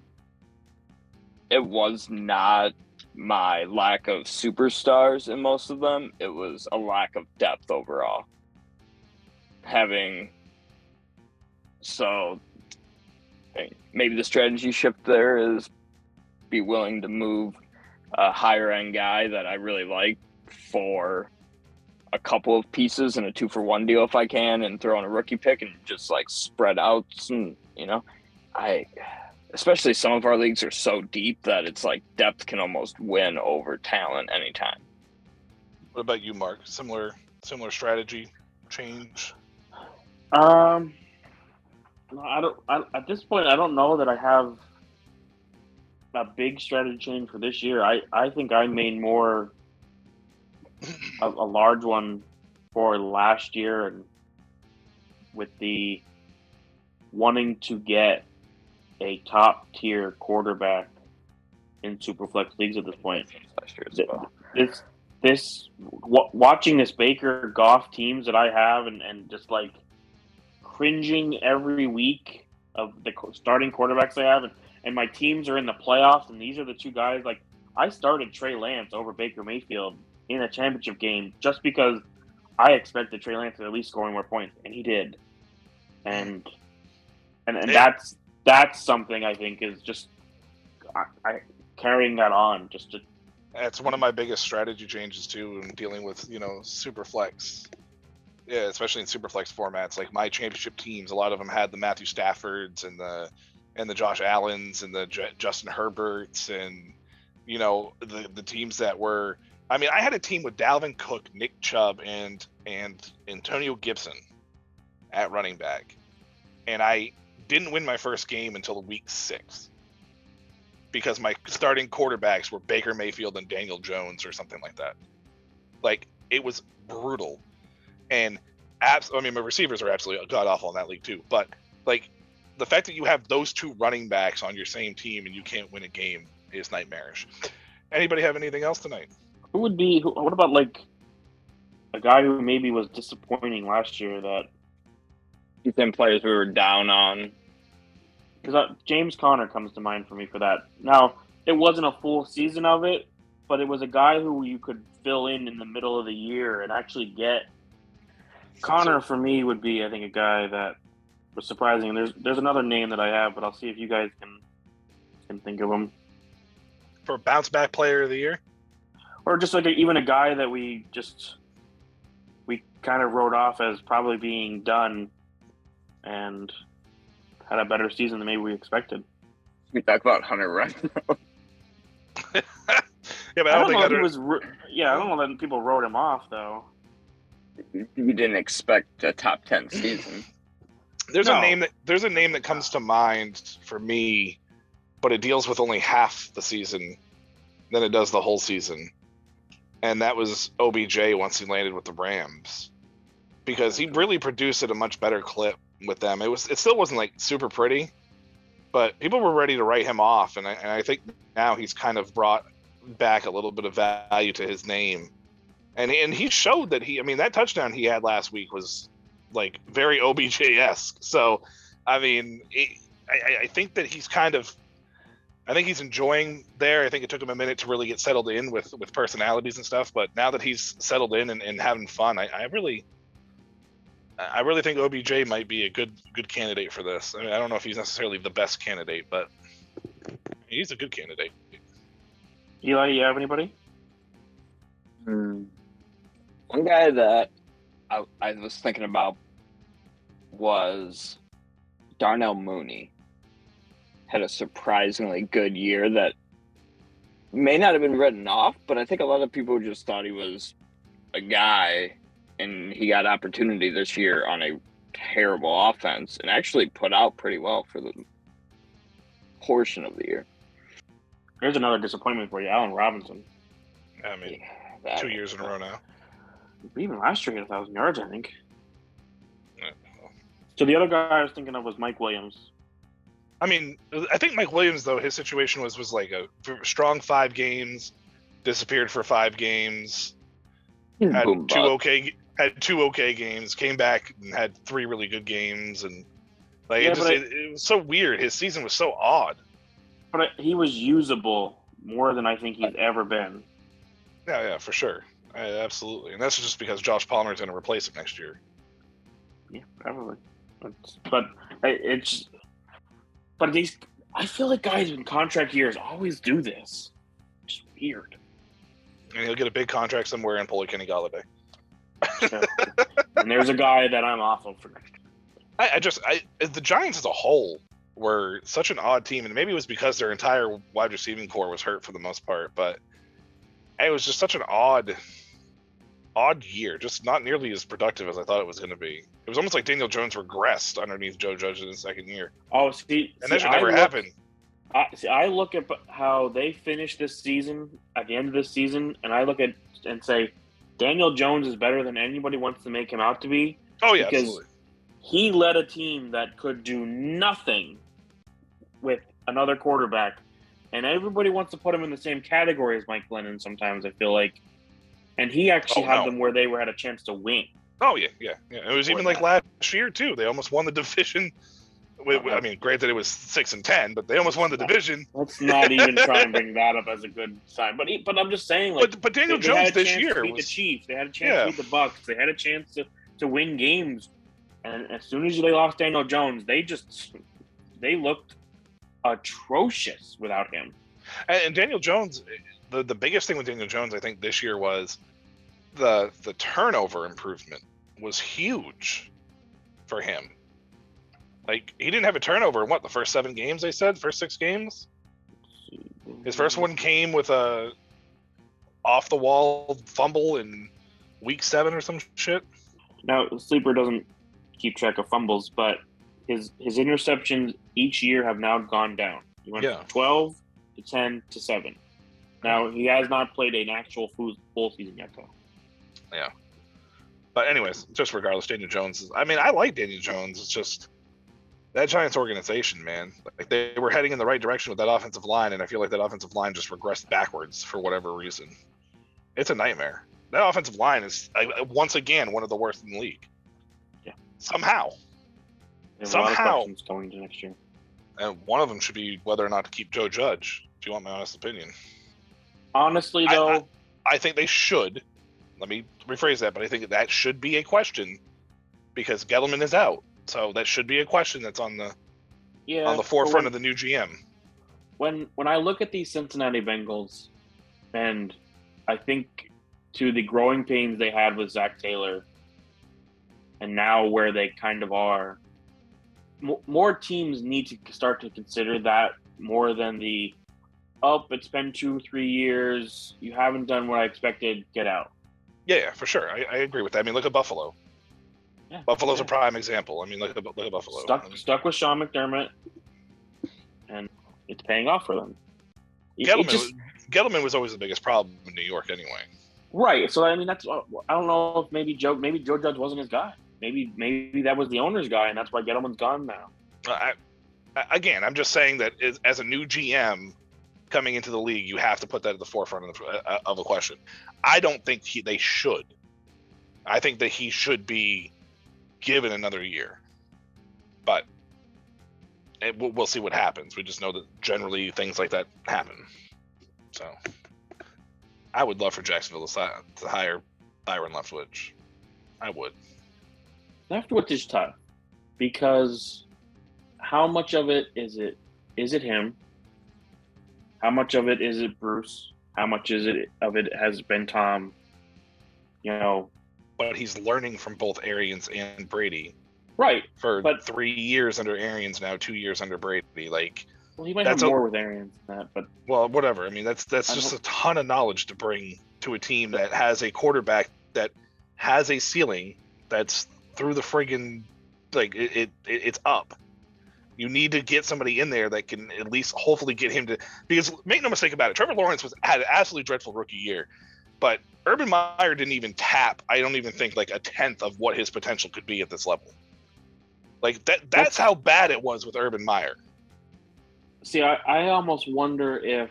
it was not my lack of superstars in most of them, it was a lack of depth overall. Having so maybe the strategy shift there is be willing to move a higher end guy that I really like for a couple of pieces in a two for one deal if I can, and throw in a rookie pick and just like spread out some. You know, I especially some of our leagues are so deep that it's like depth can almost win over talent anytime. What about you, Mark? Similar similar strategy change? Um, no, I don't. I, at this point, I don't know that I have a big strategy change for this year. I I think I made more a, a large one for last year, and with the wanting to get a top tier quarterback in superflex leagues at this point. Last year as well. This this w- watching this Baker Goff teams that I have and, and just like cringing every week of the starting quarterbacks I have and, and my teams are in the playoffs and these are the two guys like I started Trey Lance over Baker Mayfield in a championship game just because I expected Trey Lance to at least scoring more points and he did. And and, and that's that's something I think is just I, I carrying that on just to It's one of my biggest strategy changes too in dealing with you know super flex. Yeah, especially in super flex formats. Like my championship teams, a lot of them had the Matthew Staffords and the and the Josh Allens and the J- Justin Herberts and you know the the teams that were. I mean, I had a team with Dalvin Cook, Nick Chubb, and and Antonio Gibson at running back, and I didn't win my first game until week six because my starting quarterbacks were Baker Mayfield and Daniel Jones or something like that. Like it was brutal, and abs- I mean my receivers are absolutely god awful in that league too. But like the fact that you have those two running backs on your same team and you can't win a game is nightmarish. Anybody have anything else tonight? Who would be? Who, what about like a guy who maybe was disappointing last year? That Some players we were down on. because James Conner comes to mind for me for that. Now it wasn't a full season of it, but it was a guy who you could fill in in the middle of the year and actually get. Connor for me would be, I think, a guy that was surprising. And there's there's another name that I have, but I'll see if you guys can can think of him, For bounce back player of the year? Or just like a, even a guy that we just we kind of wrote off as probably being done, and had a better season than maybe we expected. We talk about Hunter Renfrow. yeah, but I I don't, don't, think know if he was. ru- Yeah, I don't know that people wrote him off though. you didn't expect a top ten season. there's No. a name that there's a name that comes to mind for me, but it deals with only half the season than it does the whole season. And that was OBJ once he landed with the Rams. Because he really produced at a much better clip with them. It was it still wasn't like super pretty, but people were ready to write him off and I, and I think now he's kind of brought back a little bit of value to his name. And and he showed that he I mean that touchdown he had last week was like very OBJ esque. So, I mean, it, I, I- I think that he's kind of, I think he's enjoying there. I think it took him a minute to really get settled in with with personalities and stuff. But now that he's settled in and, and having fun, I, I really, I really think OBJ might be a good good candidate for this. I mean, I don't know if he's necessarily the best candidate, but he's a good candidate. Eli, you have anybody? Hmm. One guy that I, I was thinking about was Darnell Mooney. Had a surprisingly good year that may not have been written off, but I think a lot of people just thought he was a guy and he got opportunity this year on a terrible offense and actually put out pretty well for the portion of the year. There's another disappointment for you, Allen Robinson. I mean, That- two years in a row now. Even last year, he had a thousand yards, I think. Yeah. So the other guy I was thinking of was Mike Williams. I mean, I think Mike Williams though his situation was was like a strong five games, disappeared for five games, had Boom two bust. okay had two okay games, came back and had three really good games, and like Yeah, it, just, I- it, it was so weird. His season was so odd. But I- he was usable more than I think he's ever been. Yeah, yeah, for sure, uh, absolutely, and that's just because Josh Palmer's going to replace him next year. Yeah, probably. But, but it's but these I feel like guys in contract years always do this. It's weird. And he'll get a big contract somewhere and pull a Kenny Golladay. and there's a guy that I'm off of for next year. I, I just I the Giants as a whole were such an odd team, and maybe it was because their entire wide receiving core was hurt for the most part, but it was just such an odd odd year, just not nearly as productive as I thought it was going to be. It was almost like Daniel Jones regressed underneath Joe Judge in his second year, Oh, see, and see, that should never look- happen. I, see, I look at how they finished this season at the end of this season, and I look at and say Daniel Jones is better than anybody wants to make him out to be. Oh yeah, because- absolutely. He led a team that could do nothing with another quarterback, and everybody wants to put him in the same category as Mike Glennon. Sometimes I feel like, and he actually Oh, had no. them where they were had a chance to win. Oh yeah, yeah, yeah. It was Or even like last year too. They almost won the division. With, I mean, granted it was six and ten, but they almost won the division. Let's not even try and bring that up as a good sign. But he, but I'm just saying, like, But but Daniel they, they Jones a this year beat was the Chiefs. They had a chance Yeah. to beat the Bucks. They had a chance to, to win games. And as soon as they lost Daniel Jones, they just they looked atrocious without him. And, and Daniel Jones, the the biggest thing with Daniel Jones, I think this year was the the turnover improvement was huge for him. Like he didn't have a turnover in what the first seven games they said, first six games. His first one came with a off the wall fumble in week seven or some shit. Now Sleeper doesn't keep track of fumbles, but his his interceptions each year have now gone down. He went Yeah. from twelve to ten to seven. Now he has not played an actual full, season yet, though. But anyways, just regardless, Daniel Jones is. I mean, I like Daniel Jones. It's just that Giants organization, man. Like they were heading in the right direction with that offensive line, and I feel like that offensive line just regressed backwards for whatever reason. It's a nightmare. That offensive line is like, once again one of the worst in the league. Yeah. Somehow, There's a lot of Somehow- going into next year. and one of them should be whether or not to keep Joe Judge. If you want my honest opinion, Honestly, I- though, I- I think they should. Let me rephrase that, but I think that should be a question because Gettleman is out, so that should be a question that's on the yeah, on the forefront when, of the new GM. when when I look at these Cincinnati Bengals, and I think to the growing pains they had with Zac Taylor, and now where they kind of are, mo- more teams need to start to consider that more than the, oh, it's been two, three years, you haven't done what I expected, get out. Yeah, yeah, for sure. I, I agree with that. I mean, look at Buffalo. Yeah, Buffalo's yeah. a prime example. I mean, look at look at Buffalo. I stuck mean, stuck with Sean McDermott, and it's paying off for them. It- it Gettleman, just- Gettleman was always the biggest problem in New York, anyway. Right. So I mean, that's uh, I don't know if maybe Joe maybe Joe Judge wasn't his guy. Maybe maybe that was the owner's guy, and that's why Gettleman's gone now. I, I, again, I'm just saying that as, as a new GM coming into the league, you have to put that at the forefront of, the, uh, of a question. I don't think he, they should. I think that he should be given another year, but it, we'll, we'll see what happens. We just know that generally things like that happen. So, I would love for Jacksonville to, to hire Byron Leftwich. I would. Leftwich is tough because how much of it is it is it him? How much of it is it Bruce? How much is it of it has been Tom? You know, But he's learning from both Arians and Brady. right? for But- three years under Arians now, two years under Brady. Like, Well, he might have a- more with Arians than that, but well, whatever. I mean, that's that's I just a ton of knowledge to bring to a team that has a quarterback that has a ceiling that's through the friggin' like it, it it's up. You need to get somebody in there that can at least hopefully get him to because make no mistake about it, Trevor Lawrence was had an absolutely dreadful rookie year, but Urban Meyer didn't even tap. I don't even think like a tenth of what his potential could be at this level. Like that that's how bad it was with Urban Meyer. See, I, I almost wonder if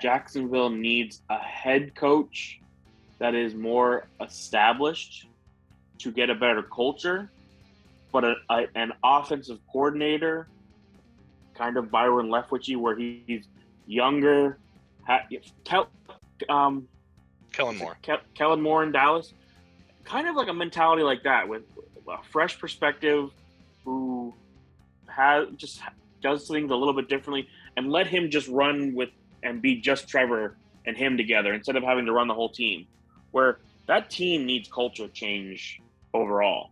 Jacksonville needs a head coach that is more established to get a better culture, but a, a, an offensive coordinator, kind of Byron Leftwichy, where he's younger. Ha, Kel, um, Kellen Moore. Ke- Kellen Moore in Dallas, kind of like a mentality like that with a fresh perspective, who has just does things a little bit differently, and let him just run with and be just Trevor and him together instead of having to run the whole team. Where that team needs culture change overall.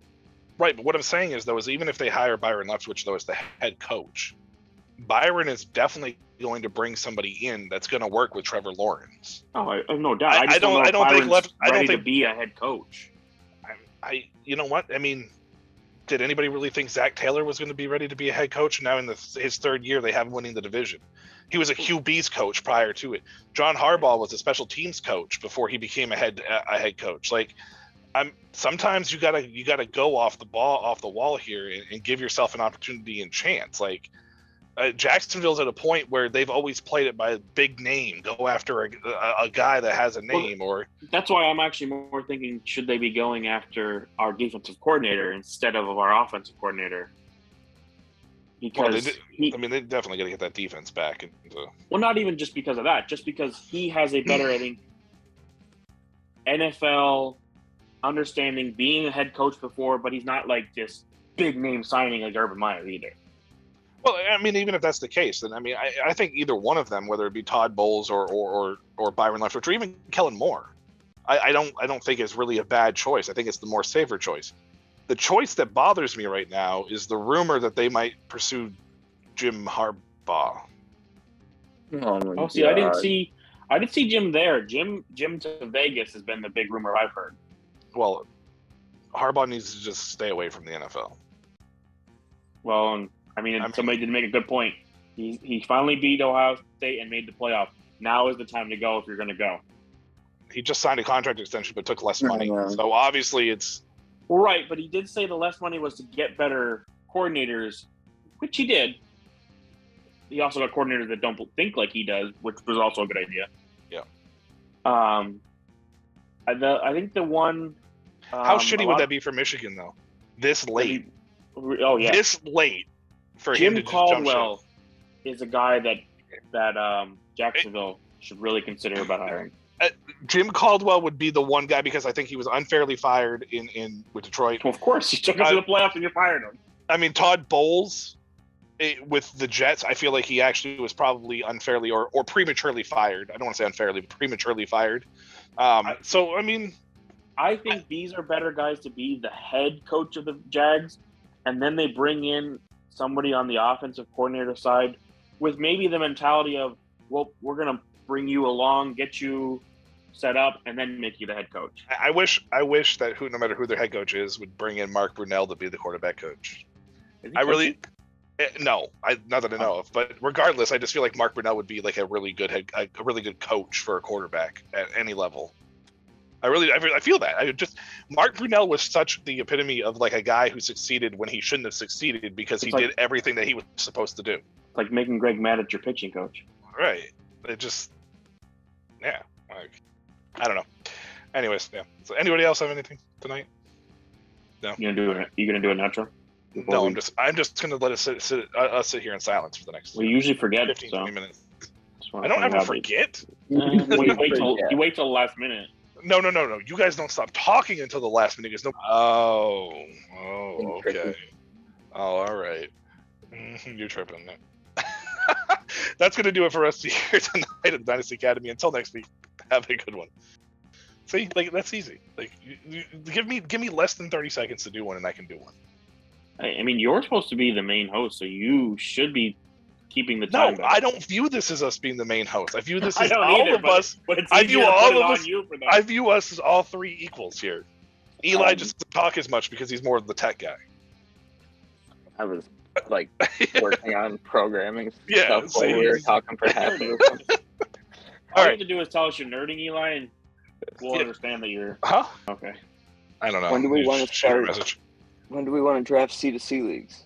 Right, but what I'm saying is though is even if they hire Byron Leftwich though as the head coach, Byron is definitely going to bring somebody in that's going to work with Trevor Lawrence. Oh, I, I have no doubt. I- I, don't- know I don't think left- I don't think- to be a head coach. I, I, you know what? I mean, did anybody really think Zac Taylor was going to be ready to be a head coach? Now in the, his third year, they have him winning the division. He was a QB's coach prior to it. John Harbaugh was a special teams coach before he became a head a head coach. Like, I'm sometimes you gotta you gotta go off the ball off the wall here and, and give yourself an opportunity and chance. Like, Uh, Jacksonville's at a point where they've always played it by a big name. Go after a, a, a guy that has a Well, name, or That's why I'm actually more thinking should they be going after our defensive coordinator instead of our offensive coordinator? Well, Because did- he, I mean, they definitely got to get that defense back. And, uh, well, not even just because of that, just because he has a better, I think, NFL understanding, being a head coach before, but he's not like this big name signing like Urban Meyer either. Well, I mean, even if that's the case, then I mean, I, I think either one of them, whether it be Todd Bowles or or or, or Byron Leftwich or even Kellen Moore, I, I don't I don't think is really a bad choice. I think it's the more safer choice. The choice that bothers me right now is the rumor that they might pursue Jim Harbaugh. Oh, my Oh, see, I didn't see, I didn't see Jim there. Jim, Jim to Vegas has been the big rumor I've heard. Well, Harbaugh needs to just stay away from the NFL. Well, and, I mean, I mean- somebody did make a good point. He he finally beat Ohio State and made the playoff. Now is the time to go if you're going to go. He just signed a contract extension, but took less I money. know. So obviously, it's Right, but he did say the less money was to get better coordinators, which he did. He also got coordinators that don't think like he does, which was also a good idea. Yeah. Um, I- the I think the one. how um, shitty would lot- that be for Michigan though? This late, Oh yeah, this late for him Jim to just jump ship. Caldwell is a guy that that um, Jacksonville should really consider about hiring. Jim Caldwell would be the one guy because I think he was unfairly fired in in with Detroit. Well, of course, he took us to the playoffs and you fired him. I mean, Todd Bowles it, with the Jets, I feel like he actually was probably unfairly or, or prematurely fired. I don't want to say unfairly, but prematurely fired. Um, I- so I mean, I think these are better guys to be the head coach of the Jags, and then they bring in somebody on the offensive coordinator side with maybe the mentality of, well, we're gonna bring you along, get you set up, and then make you the head coach. I wish I wish that who no matter who their head coach is would bring in Mark Brunell to be the quarterback coach. I really eh, no, I not that I know of, but regardless, I just feel like Mark Brunell would be like a really good head, a really good coach for a quarterback at any level. I really, I, feel that. I just Mark Brunell was such the epitome of like a guy who succeeded when he shouldn't have succeeded because he like- did everything that he was supposed to do. Like making Greg Maddux your pitching coach. Right. It just, yeah. Like, I don't know. Anyways, yeah. So, anybody else have anything tonight? No. You gonna do it? You gonna do an outro? Before No, we- I'm just, I'm just gonna let us sit, sit uh, us sit here in silence for the next We usually forget. 15, so 20 minutes. I don't point ever forget. Uh, you wait till you wait till the last minute. No, no, no, no. You guys don't stop talking until the last minute. There's no. Oh, oh, okay. Oh, all right. Mhm, You're tripping. That's gonna do it for us here tonight at Dynasty Academy. Until next week, have a good one. See, like that's easy. Like, you, you, give me give me less than thirty seconds to do one, and I can do one. I, I mean, you're supposed to be the main host, so you should be keeping the No, back. I don't view this as us being the main host. I view this as all either, of but- us. But it's I view all of us- you for that. I view us as all three equals here. Eli Um, just doesn't talk as much because he's more of the tech guy. I was like working on programming Yeah, stuff while we were talking for half of. All All you have to do is tell us you're nerding, Eli, and we'll Yeah. understand that you're Huh? okay. I don't know. When do we You wanna sh- shoot start? message. When do we want to draft C to C leagues?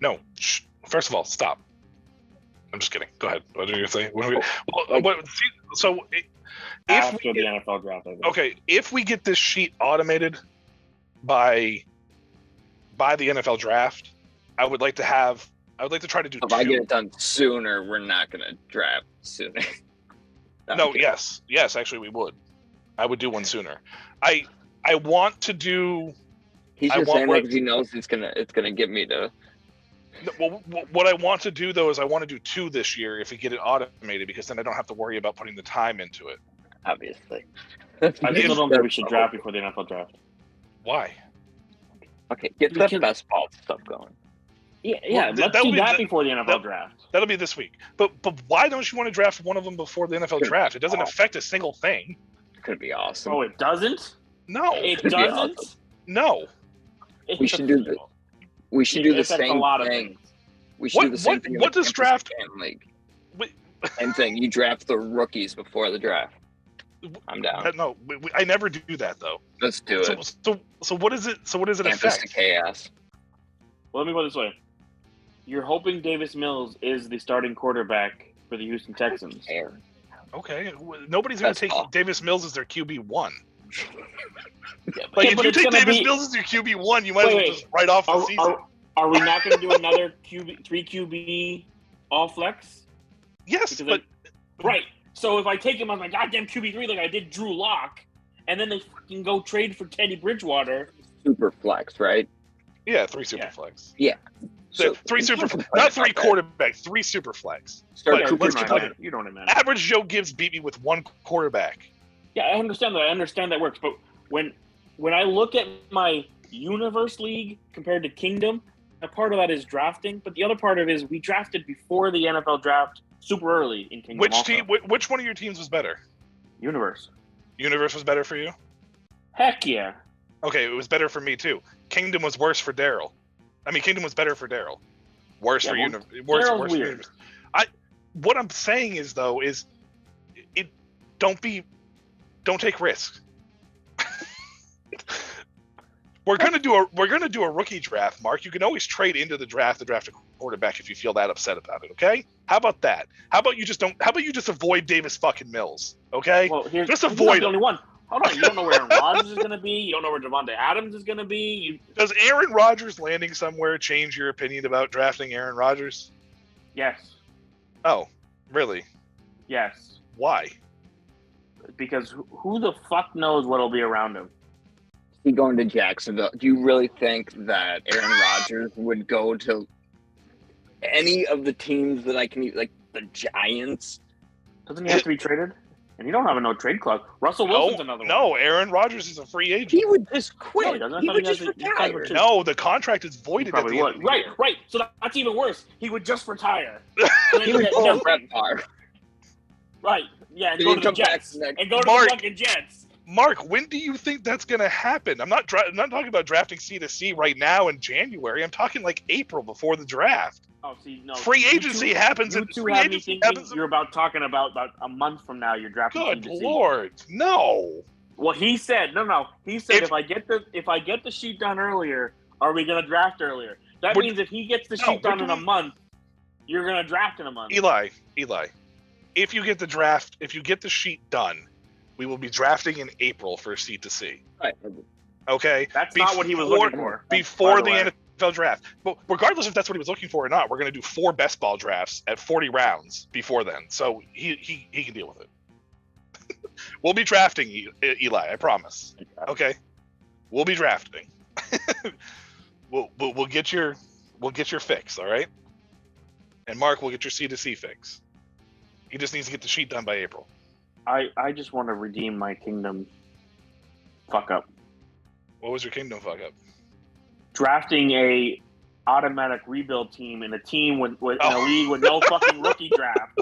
No. Shh. First of all, stop. I'm just kidding. Go ahead. What are you saying? When we, Oh, well, like- what- see, so if After we the NFL draft, okay, if we get this sheet automated by by the NFL draft, I would like to have. I would like to try to do If I get it done sooner, we're not gonna draft sooner. no, Okay. yes, yes. Actually, we would. I would do one sooner. I I want to do. He's I just want saying that because he knows it's gonna it's gonna get me to. Well, what I want to do though is I want to do two this year if we get it automated because then I don't have to worry about putting the time into it. Obviously. I still don't think we should draft before the NFL draft. Why? Okay, get the Because- best ball stuff going. Yeah, yeah. th- let's do be that the- before the NFL that- draft. That'll be this week. But but why don't you want to draft one of them before the NFL Sure. draft? It doesn't Oh. affect a single thing. Could be awesome. Oh, it doesn't. No, It Could doesn't. awesome. no. We should do the- we should do the It same a lot of thing. things. We should What- do the same what- thing. what does draft- League. Wait. Same thing. You draft the rookies before the draft. I'm down. No, we, we, I never do that though. Let's do So, it. so so what is it? So what is it Campus to chaos. Well, let me put it this way: You're hoping Davis Mills is the starting quarterback for the Houston Texans. Okay, nobody's going to take all. Davis Mills as their QB one. Yeah, Like yeah, if but you take Davis be- Mills as your QB one, you might as well just write off the Are, season. are, are we not going to do another QB three QB all flex? yes, because but Right. So if I take him on my goddamn QB three like I did Drew Lock, and then they fucking go trade for Teddy Bridgewater, Super flex, right? yeah, three super Yeah. flex. Yeah. So three super, can't complain three about that. quarterback, three super flex. Start But yeah, Cooper let's you, get know Kupp. what I- you know what I meant. Average Joe Gibbs beat me with one quarterback. Yeah, I understand that. I understand that works. But when when I look at my universe league compared to Kingdom, a part of that is drafting, but the other part of it is we drafted before the NFL draft super early in Kingdom. Which also. team? Which, one of your teams was better? Universe. Universe was better for you. Heck yeah. Okay, it was better for me too. Kingdom was worse for Daryl. I mean, Kingdom was better for Daryl. Worse Yeah, for well, Universe. Worse, worse for. Universe. I. What I'm saying is though is, it don't be, don't take risks. we're gonna do a we're gonna do a rookie draft, Mark. You can always trade into the draft to draft a quarterback if you feel that upset about it. Okay? How about that? How about you just don't? How about you just avoid Davis fucking Mills? Okay? Well, here's Just avoid the only one. Hold on, you don't know where Aaron Rodgers is going to be. You don't know where Davante Adams is going to be. You, Does Aaron Rodgers landing somewhere change your opinion about drafting Aaron Rodgers? yes, Oh, really? yes, Why? Because who- who the fuck knows what'll be around him? He going to Jacksonville. Do you really think that Aaron Rodgers would go to any of the teams that I can like the Giants? Doesn't he have to be traded? And you don't have a no trade clause. Russell No, another one. no. Aaron Rodgers is a free agent. He would just No, quit. he he would he just to- to retire. retire. No, the contract is voided at probably the end would. of the Right, year. right. So that's even worse. He would just retire. He would get pull a nothing. Right. Yeah, and Then go to the Jets. to And go to Mark. the fucking Jets. Mark, when do you think that's going to happen? I'm not. Dra- I'm not talking about drafting C to C right now in January. I'm talking like April before the draft. Oh, see, no. free you agency two- happens You in two free have me agency thinking happens. in- you're about talking about about a month from now. You're drafting. Good C to C. lord, no. Well, he said no, no. He said If- if, I get the if I get the sheet done earlier, are we gonna draft earlier? That means if he gets the No, sheet done in a month, you're gonna draft in a month. Eli, Eli, if you get the draft, if you get the sheet done, we will be drafting in April for C to C. Right. Okay, That's not what he was looking for. before the, the. NFL draft. But regardless if that's what he was looking for or not, we're going to do four best ball drafts at 40 rounds before then. So he he, he can deal with it. we'll be drafting Eli, I promise. Okay, we'll be drafting. we'll, we'll we'll get your we'll get your fix. All right. And Mark we'll get your C to C fix. He just needs to get the sheet done by April. I I just want to redeem my kingdom. Fuck up. What was your kingdom fuck up? Drafting a automatic rebuild team in a team with, with in a Oh. league with no fucking rookie draft.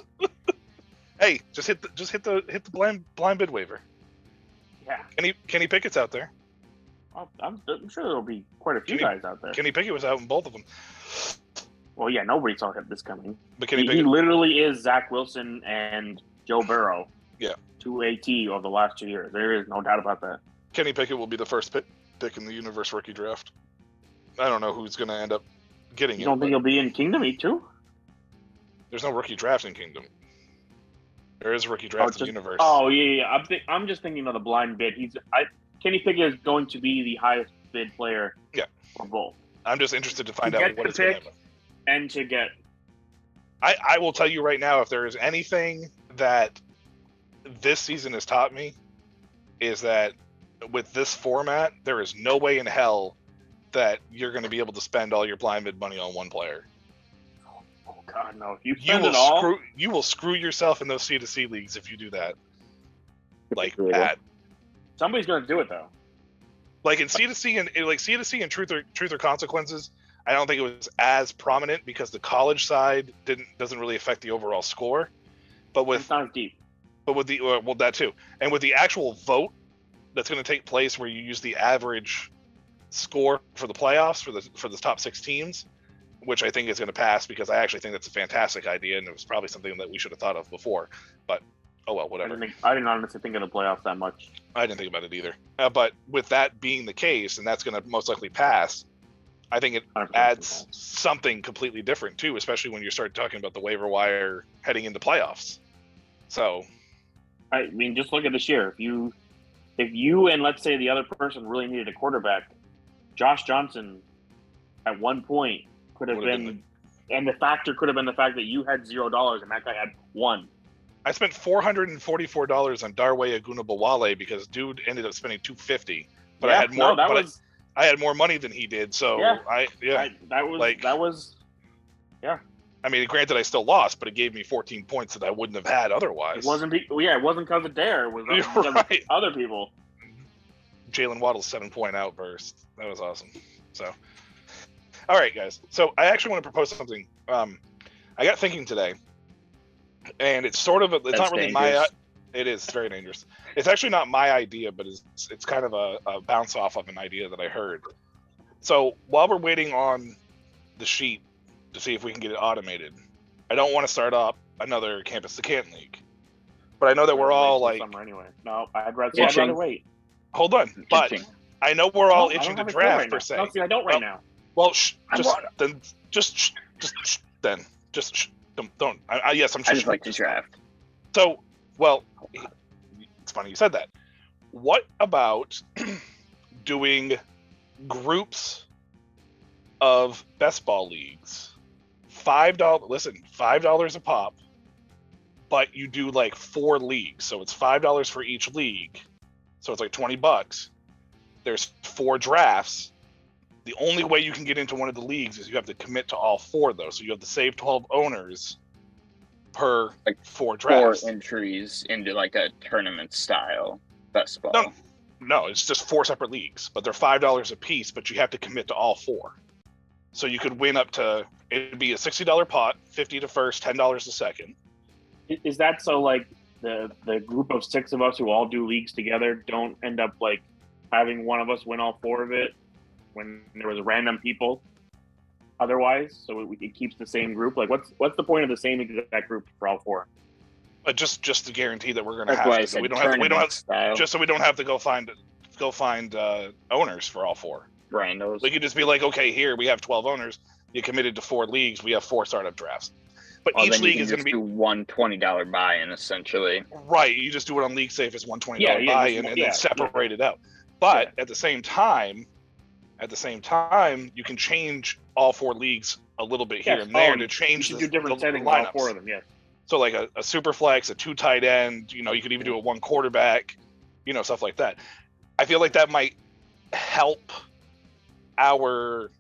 Hey, just hit the just hit the hit the blind blind bid waiver. Yeah, Kenny Kenny Pickett's out there. I'm, I'm sure there'll be quite a few Kenny- guys out there. Kenny Pickett was out in both of them. Well, yeah, nobody saw this coming. But He, he literally is Zach Wilson and Joe Burrow. Yeah. To AT over the last two years. There is no doubt about that. Kenny Pickett will be the first pick, pick in the universe rookie draft. I don't know who's going to end up getting You it. don't think he'll be in Kingdom Heat too? there's no rookie draft in Kingdom. There is a rookie draft it's in the universe. Oh yeah, yeah. I'm, thi- I'm just thinking of the blind bid. He's I Kenny Pickett is going to be the highest bid player. Yeah. For both I'm just interested to find You out what it's going to happen. And to get I, I will tell you right now, if there is anything that this season has taught me, is that with this format, there is no way in hell that you're going to be able to spend all your blind bid money on one player. oh god no. If you You will it all, screw you will screw yourself in those C to C leagues if you do that. Like that. somebody's going to do it though. Like in C to C and like C to C and truth or truth or consequences, I don't think it was as prominent because the college side didn't doesn't really affect the overall score. But with not deep. but with the uh, well that too and with the actual vote that's going to take place where you use the average score for the playoffs for the for the top six teams which i think is going to pass because i actually think that's a fantastic idea and it was probably something that we should have thought of before but oh well I whatever didn't, think, I didn't honestly think of the playoffs that much. i didn't think about it either uh, but with that being the case and that's going to most likely pass I think it adds something completely different too, especially when you start talking about the waiver wire heading into playoffs. So I mean, just look at this year. If you, if you and let's say the other person really needed a quarterback, Josh Johnson, at one point could have been, been and the factor could have been the fact that you had zero dollars and that guy had one. I spent four hundred and forty-four dollars on Dare Ogunbowale because dude ended up spending two fifty, but I had more. No, that was I, had more money than he did, so Yeah. I yeah. I, that was like- that was yeah. I mean, granted, I still lost, but it gave me fourteen points that I wouldn't have had otherwise. it wasn't be, yeah it wasn't because of Dare it was You're because of right. other people. Jaylen Waddle's seven point outburst. That was awesome. So, all right, guys. So I actually want to propose something. Um, I got thinking today, and it's sort of a, it's That's not really my. Dangerous. It is very dangerous. It's actually not my idea, but it's it's kind of a, a bounce off of an idea that I heard. So while we're waiting on the sheet to see if we can get it automated, I don't want to start up another campus to Canton league. But I know that we're all like, till summer anyway. No, I'd rather, I'd rather wait. hold on. But I know we're all No, itching to have a clue draft right per se. No, see, I don't right Well, now. Well, sh- just on- then, just sh- just sh- then, just sh- don't. don't. I, I, yes, I'm. I just shushing. like to draft. So, well, it's funny you said that. What about doing groups of best ball leagues? Five dollars. Listen, five dollars a pop, but you do like four leagues, so it's five dollars for each league. So it's like twenty bucks. There's four drafts. The only way you can get into one of the leagues is you have to commit to all four though. So you have to save twelve owners per Like four Four entries into like a tournament style best ball. No. No, it's just four separate leagues, but they're five dollars a piece. But you have to commit to all four. So you could win up to it'd be a sixty dollar pot, fifty to first, ten dollars a second. Is that so? Like the the group of six of us who all do leagues together don't end up like having one of us win all four of it when there was random people. Otherwise, so it, it keeps the same group. Like, what's what's the point of the same exact group for all four? But just just to guarantee that we're gonna That's have to, we don't have to, we don't have style. just so we don't have to go find go find uh, owners for all four. randos. They could just be like, okay, here we have twelve owners. You committed to four leagues. We have four startup drafts. But Well, each league is going to be one twenty dollar buy in essentially. right. You just do it on League Safe as one twenty dollar yeah, buy-in, one- and yeah, then separate it out. But at the same time, at the same time, you can change all four leagues a little bit here Yes, and there oh, to change should the, do different the, the settings on all four of them. Yes. So like a, a super flex, a two tight end, you know, you could even do a one quarterback, you know, stuff like that. I feel like that might help our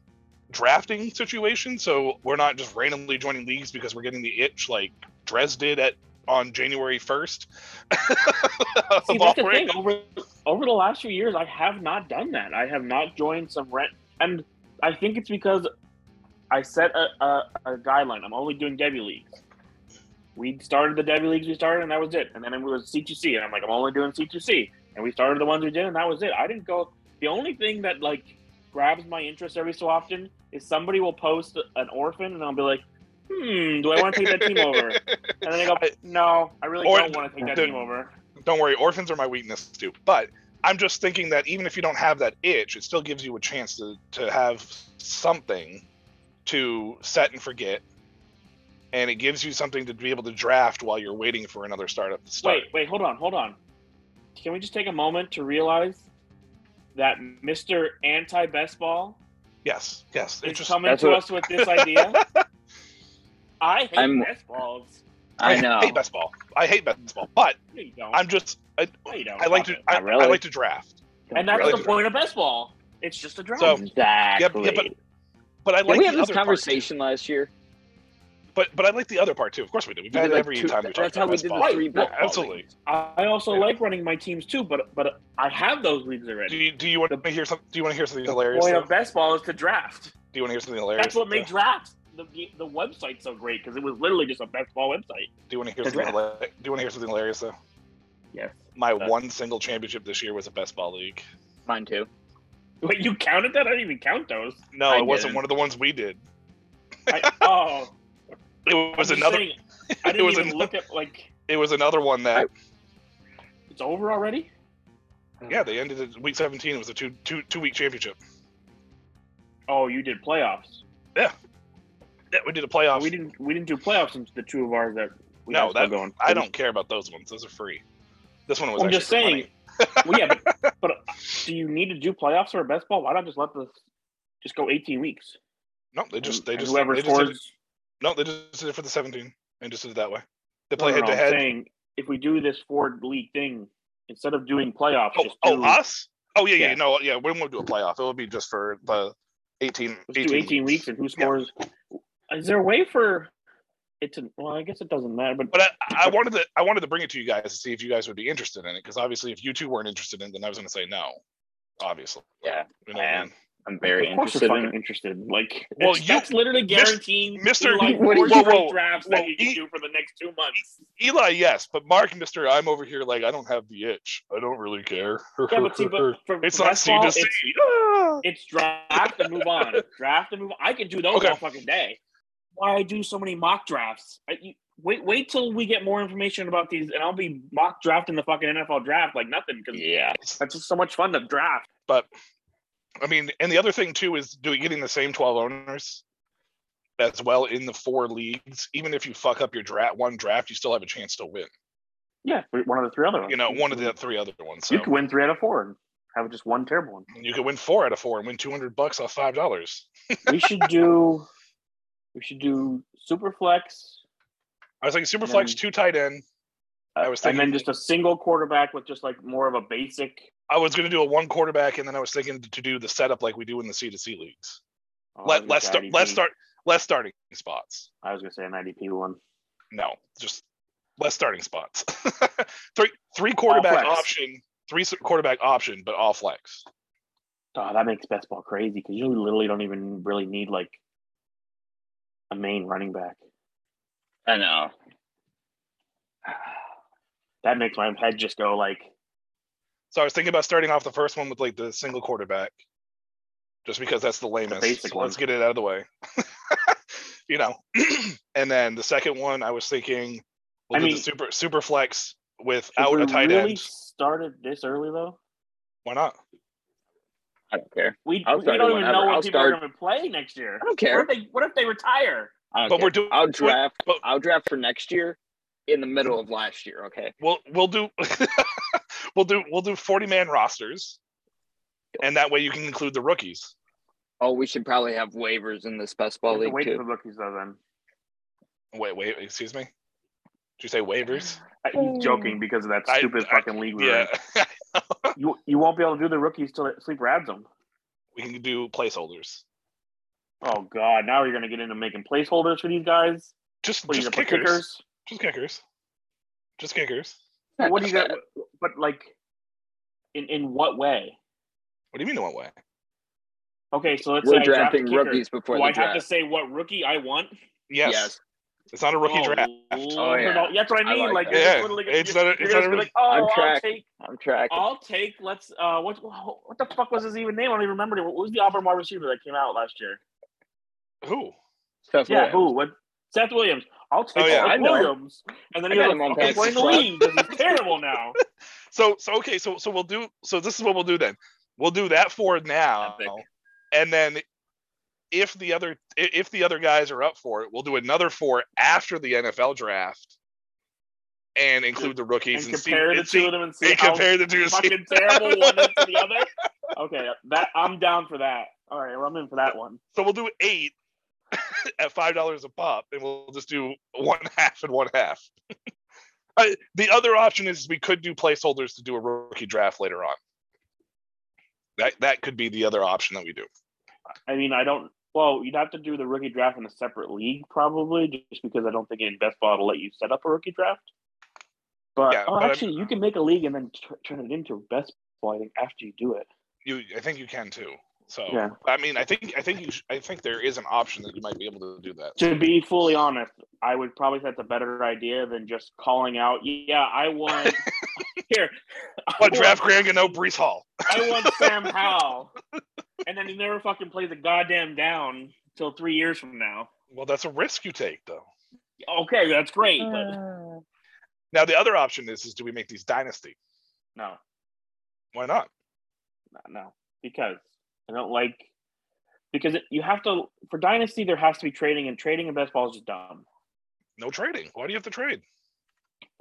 drafting situation. So we're not just randomly joining leagues because we're getting the itch like Dres did at on January first. See, that's the thing. Over over the last few years, I have not done that. I have not joined some rent, and I think it's because I set a, a, a guideline. I'm only doing Devy leagues. We started the Devy leagues we started, and that was it. And then it was C2C, and I'm like, I'm only doing C2C. And we started the ones we did, and that was it. I didn't go. The only thing that like grabs my interest every so often is somebody will post an orphan, and I'll be like, Hmm, do I want to take that team over? And then I go, No, I really Or- don't want to take that the- team over. Don't worry, orphans are my weakness too. But I'm just thinking that even if you don't have that itch, it still gives you a chance to to have something to set and forget. And it gives you something to be able to draft while you're waiting for another startup to start. Wait, wait, hold on, hold on. Can we just take a moment to realize that Mr. Anti Best Ball Yes, yes. It is coming That's to what- us with this idea? I hate I'm- best balls. I know. hate best ball. I hate best ball, but No. I'm just I, No. I like to I, really. I like to draft. and that's really the point of best ball. It's just a draft. So- Exactly. yeah, but- But I Did like we the have this other part, conversation last year? But but I like the other part too. Of course we do. We've We did, it like, every two- time we talk That's how about we best did ball. the three Yeah, absolutely. leagues. I also Yeah. like running my teams too, but but I have those leagues Do already. you do you want to hear something? Do you want to hear something The hilarious? point though? of best ball is to draft. Do you want to hear something hilarious? That's what made though? drafts the the website so great because it was literally just a best ball website. Do you want to hear something? hila- Do you want to hear something hilarious though? Yes. My Uh, one single championship this year was a best ball league. Mine too. Wait, you counted that? I didn't even count those. No, I it wasn't didn't. one of the ones we did. I, oh, It was another. saying, I didn't was even an- look at like It was another one that. it's over already. Yeah, they ended at week 17. It was a two two two week championship. Oh, you did playoffs. Yeah, we did a playoff. We didn't. We didn't do playoffs since the two of ours that we no, that going. I don't care about those ones. Those are free. This one was. I'm just saying. well, yeah, but, but uh, do you need to do playoffs for a best ball? Why not just let the just go 18 weeks? No, they just And- they just whoever they just scores. no, they just did it for the 17 and just did it that way. They play no, head no, to I'm head. saying if we do this four league thing instead of doing playoffs, Oh, just oh, do, us? Oh yeah, yeah, Yeah. no, yeah. We won't do a playoff. It will be just for the 18. let's 18 do 18 weeks and who scores. Is there a way for it to? Well, I guess it doesn't matter, but But I, I wanted to I wanted to bring it to you guys to see if you guys would be interested in it because obviously if you two weren't interested in it, then I was going to say no. Obviously, Yeah, you know I what I am. I'm very of course interested you're in interested. Like, Well, well, you- that's literally guaranteeing Mr. like What four you- straight whoa, whoa, drafts whoa, that you can E- do for the next two months. Eli, yes, but Mark, Mister, I'm over here like I don't have the itch. I don't really care. Yeah, but see, but for, it's for not best C ball, to it's, Ah! it's draft and move on. Draft and move on. I can do those Okay. all fucking day. Why I do so many mock drafts? I, you, wait, wait till we get more information about these, and I'll be mock drafting the fucking NFL draft like nothing because Yeah, that's just so much fun to draft. But I mean, and the other thing too is doing getting the same 12 owners as well in the four leagues. Even if you fuck up your draft one draft, you still have a chance to win. Yeah, one of the three other ones. You know, one of the three other ones. So You could win three out of four and have just one terrible one. you could win four out of four and win 200 bucks off five dollars. we should do. We should do super flex. I was thinking super flex, then- two tight end. Uh, I was thinking, and then just a single quarterback with just like more of a basic. I was going to do a one quarterback, and then I was thinking to do the setup like we do in the C to C leagues. oh, Let let's start. Let's start. Less starting spots. I was gonna say an IDP one. No, just less starting spots. three three quarterback option, three quarterback option, but all flex. Oh, that makes best ball crazy because you literally don't even really need like a main running back. I know. That makes my head just go like, So I was thinking about starting off the first one with like the single quarterback, just because that's the lamest. basic so let's get it out of the way. you know, and then the second one, I was thinking we'll I do mean- the super super flex without a tight really end. started this early though? Why not? I don't care. We, we don't even whenever. know what I'll people start- are going to play next year. I don't care. What if they What if they retire? I don't But care. we're doing- I'll draft. but- I'll draft for next year in the middle of last year. Okay. We'll we'll do we'll do we'll do forty man rosters, and that way you can include the rookies. Oh, we should probably have waivers in this best ball We have to league wait too. for the rookies though. Then Wait, wait, excuse me. Did you say waivers? I- he's mm. joking because of that stupid I- fucking league. we're. Yeah, You you won't be able to do the rookies till Sleeper adds them. we can do placeholders. Oh god! Now you're going to get into making placeholders for these guys. Just What just gonna kickers. Just kickers. Just kickers. But what do you got? But like, in in what way? What do you mean in what way? Okay, so let's We're say I draft a drafting kicker. rookies before Do the I have to say what rookie I want? Yes. Yes. It's not a rookie oh, draft. Lord, yeah. no, That's what I I mean. like like, Yeah, just literally gonna, it's you're, not a- you're it's not a like, oh, I'm I'll take, I'm tracking. I'll take. Let's. Uh, what what the fuck was his even name? I don't even remember. it. What was the Auburn wide receiver that came out last year? Who? Seth Yeah, Williams. who? What? Seth Williams. I'll take Oh, yeah. Seth Williams, and then I he got was him on playing the league because he's terrible now. So so okay, so so we'll do so this is what we'll do then. We'll do that for now. Epic. And then if the other if the other guys are up for it, we'll do another four after the NFL draft and include the rookies and and, see, compare the and, see, two of them and see and how compare the two. fucking terrible one is to the other. Okay, that I'm down for that. All right, well, I'm in for that one. So we'll do eight at five dollars a pop, and we'll just do one half and one half. I, the other option is we could do placeholders to do a rookie draft later on. That that could be the other option that we do. I mean, I don't. Well, you'd have to do the rookie draft in a separate league, probably, just because I don't think in best ball will let you set up a rookie draft. But, Yeah, oh, but I'm- actually, you can make a league and then t- turn it into best ball. I think after you do it. You, I think you can too. So Yeah. I mean, I think I think you, sh- I think there is an option that you might be able to do that. To be fully honest, I would probably say that's a better idea than just calling out. Yeah, I want here. I What want- draft Grant and no Breece Hall? I want Sam Howell, and then he never fucking plays a goddamn down until three years from now. Well, that's a risk you take though. Okay, that's great, but uh. Now the other option is is do we make these dynasty? no, Why not? no, no, because I don't like because you have to for dynasty there has to be trading, and trading in best ball is just dumb. No trading. Why do you have to trade?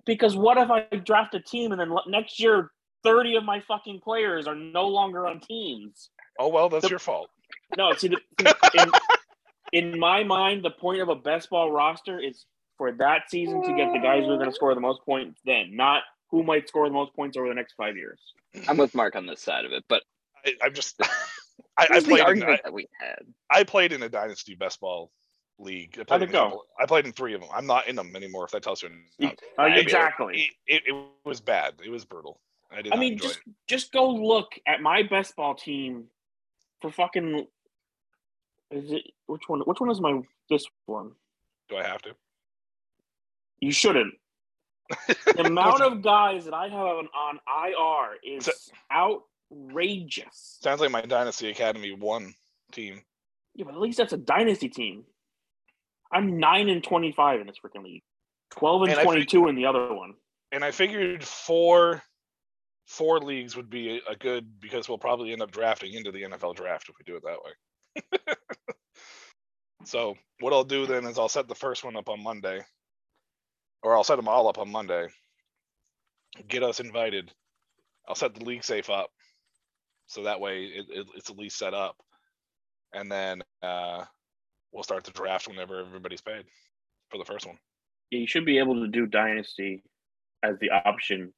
Because what if I draft a team and then next year thirty of my fucking players are no longer on teams? Oh well, that's The- your fault. No, see, the, in, in my mind, the point of a best ball roster is for that season to get the guys who are going to score the most points. Then, not who might score the most points over the next five years. I'm with Mark on this side of it, but I, I'm just. I, I played. In, I, that we had. I played in a dynasty best ball league. I played, How'd it in go? I played in three of them. I'm not in them anymore. If that tells you. anything. Uh, exactly. It, it, it was bad. It was brutal. I did I mean, just it. just go look at my best ball team for fucking. Is it which one? Which one is my this one? Do I have to? You shouldn't. The amount of guys that I have on, on IR is So- outrageous. Sounds like my Dynasty Academy one team. Yeah, but at least that's a dynasty team. I'm nine and twenty-five in this freaking league, twelve and, And I think- twenty-two in the other one. and I figured four four leagues would be a good because we'll probably end up drafting into the NFL draft if we do it that way. so what I'll do then is I'll set the first one up on Monday, or I'll set them all up on Monday. Get us invited. I'll set the league safe up, so that way it, it, it's at least set up, and then uh, we'll start the draft whenever everybody's paid for the first one. Yeah, you should be able to do dynasty as the option,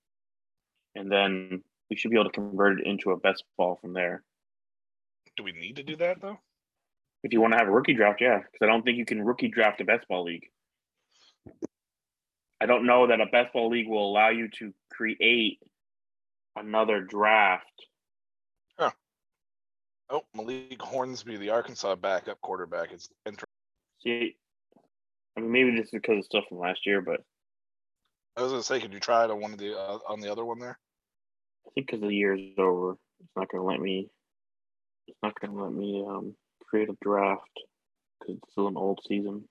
and then we should be able to convert it into a best ball from there. Do we need to do that though? If you want to have a rookie draft, yeah, because I don't think you can rookie draft a best ball league. I don't know that a best ball league will allow you to create another draft. Oh, Malik Hornsby, the Arkansas backup quarterback, is entering. See, I mean, maybe this is because of stuff from last year, but I was gonna say, could you try it on one of the uh, on the other one there? I think because the year is over, it's not going to let me. It's not going to let me um, create a draft because it's still an old season.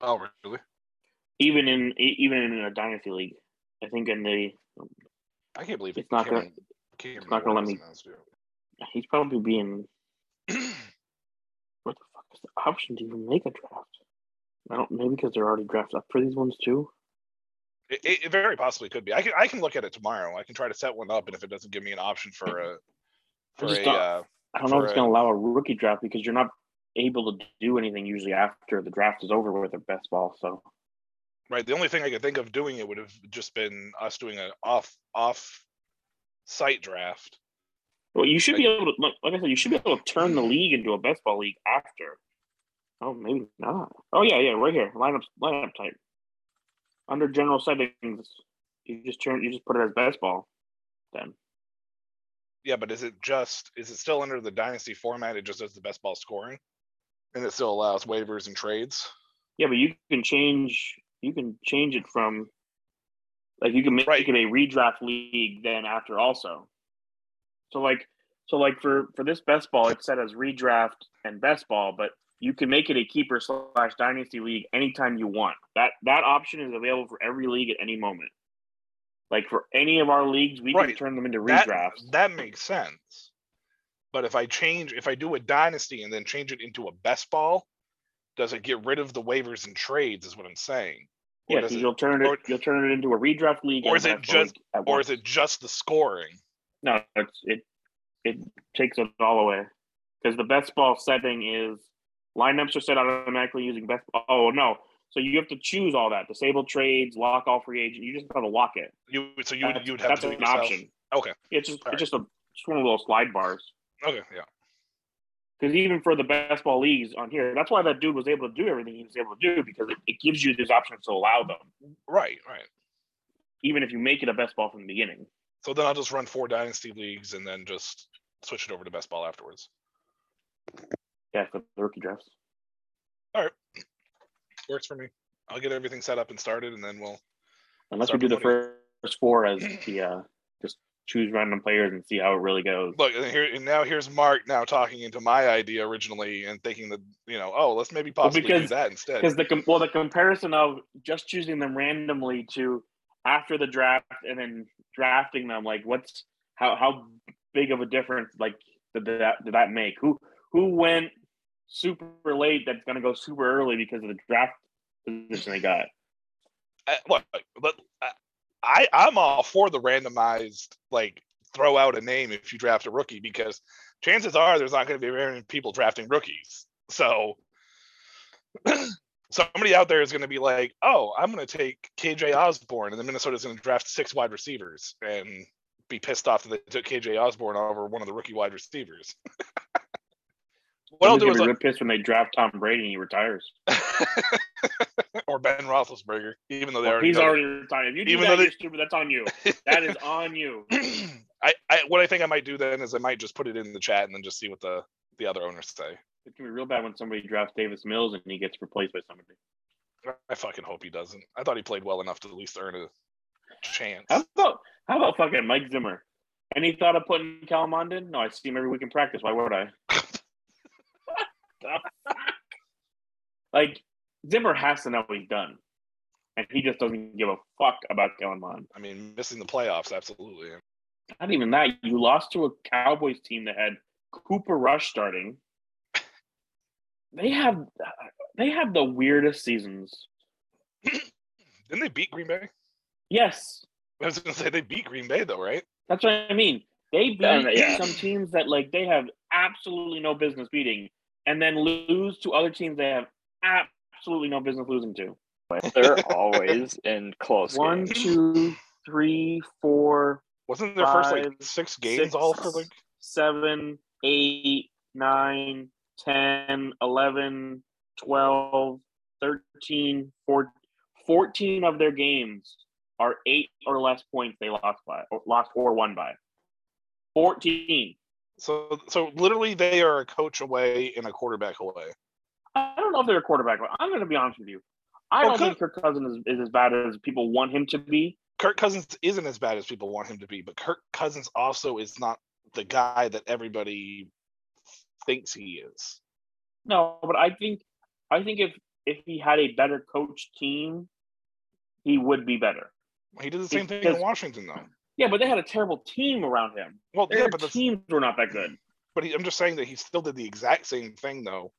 Oh, really? Even in even in a dynasty league, I think in the I can't believe It's not Cameron it's not gonna let me- he's probably being what the fuck is the option to even make a draft? I don't maybe because they're already drafted up for these ones too. It, it, very possibly could be. I can I can look at it tomorrow. I can try to set one up, and if it doesn't give me an option for a for just a uh, I don't know if it's going to allow a rookie draft because you're not able to do anything usually after the draft is over with a best ball. So right, the only thing I could think of doing it would have just been us doing an off off site draft. Well, you should Like- be able to, like, like I said, you should be able to turn the league into a best ball league after. Oh, maybe not. Oh yeah, yeah, right here, lineup lineup type. Under general settings, you just turn, you just put it as best ball. Then Yeah, but is it just is it still under the dynasty format? It just does the best ball scoring, and it still allows waivers and trades. yeah, but you can change, you can change it from, like you can make Right. it a redraft league then after also. So like, so like for for this best ball, it's set as redraft and best ball, but you can make it a keeper slash dynasty league anytime you want. That that option is available for every league at any moment. Like for any of our leagues, we can turn them into That, redrafts. that makes sense. But if I change, if I do a dynasty and then change it into a best ball, does it get rid of the waivers and trades? Is what I'm saying. Or yeah, it- you'll turn it or- you'll turn it into a redraft league. or is it just- or is it just the scoring? No, it's it it takes it all away because the best ball setting is lineups are set automatically using best. Oh no, so you have to choose all that: disable trades, lock all free agent. You just have to lock it. You so you would you would have that's to an yourself? option. Okay. It's just All right. it's just a just one of those slide bars. Okay, yeah. Because even for the best ball leagues on here, that's why that dude was able to do everything he was able to do because it, it gives you these options to allow them, Right, right. even if you make it a best ball from the beginning. So then I'll just run four dynasty leagues and then just switch it over to best ball afterwards. Yeah, for the rookie drafts. All right, works for me. I'll get everything set up and started, and then we'll. Unless we do the first four as the uh, just choose random players and see how it really goes. Look, and here and now here's Mark now talking into my idea originally and thinking that you know, oh, let's maybe possibly do because- that instead. Because the well, the comparison of just choosing them randomly to after the draft and then drafting them, like what's how how big of a difference like did that did that make? Who who went super late that's going to go super early because of the draft position they got. Uh, I, look, but uh, I I'm all for the randomized like throw out a name if you draft a rookie because chances are there's not going to be very many people drafting rookies. So somebody out there is going to be like, "Oh, I'm going to take KJ Osborn," and then Minnesota's going to draft six wide receivers and be pissed off that they took KJ Osborn over one of the rookie wide receivers. what I'll do is like, pissed when they draft Tom Brady and he retires, or Ben Roethlisberger, even though they well, already he's already retired. If you do even that, though they're stupid. That's on you. That is on you. I, I what I think I might do then is I might just put it in the chat and then just see what the the other owners say. It can be real bad when somebody drafts Davis Mills and he gets replaced by somebody. I fucking hope he doesn't. I thought he played well enough to at least earn a chance. How about how about fucking Mike Zimmer? Any thought of putting Kellen in? No, I see him every week in practice. Why would I? like Zimmer has to know what he's done, and he just doesn't give a fuck about Kellen Mond. I mean, missing the playoffs, absolutely. Not even that. You lost to a Cowboys team that had Cooper Rush starting. They have they have the weirdest seasons. Didn't they beat Green Bay? Yes. I was gonna say they beat Green Bay though, right? That's what I mean. They beat yeah. some teams that like they have absolutely no business beating, and then lose to other teams they have absolutely no business losing to. They're always in close. One, games. two, three, four. Wasn't their five, first like six games six, all for like seven, eight, nine, 10, 11, 12, 13, 14, 14 of their games are eight or less points they lost by, or lost or won by. 14. So, so literally, they are a coach away and a quarterback away. I don't know if they're a quarterback. I'm going to be honest with you. I well, don't think Kirk Cousins is, is as bad as people want him to be. Kirk Cousins isn't as bad as people want him to be, but Kirk Cousins also is not the guy that everybody thinks he is. No, but I think I think if if he had a better coach team, he would be better. He did the same because, thing in Washington, though. Yeah, but they had a terrible team around him. Well, Their yeah, but the teams were not that good. But he, I'm just saying that he still did the exact same thing though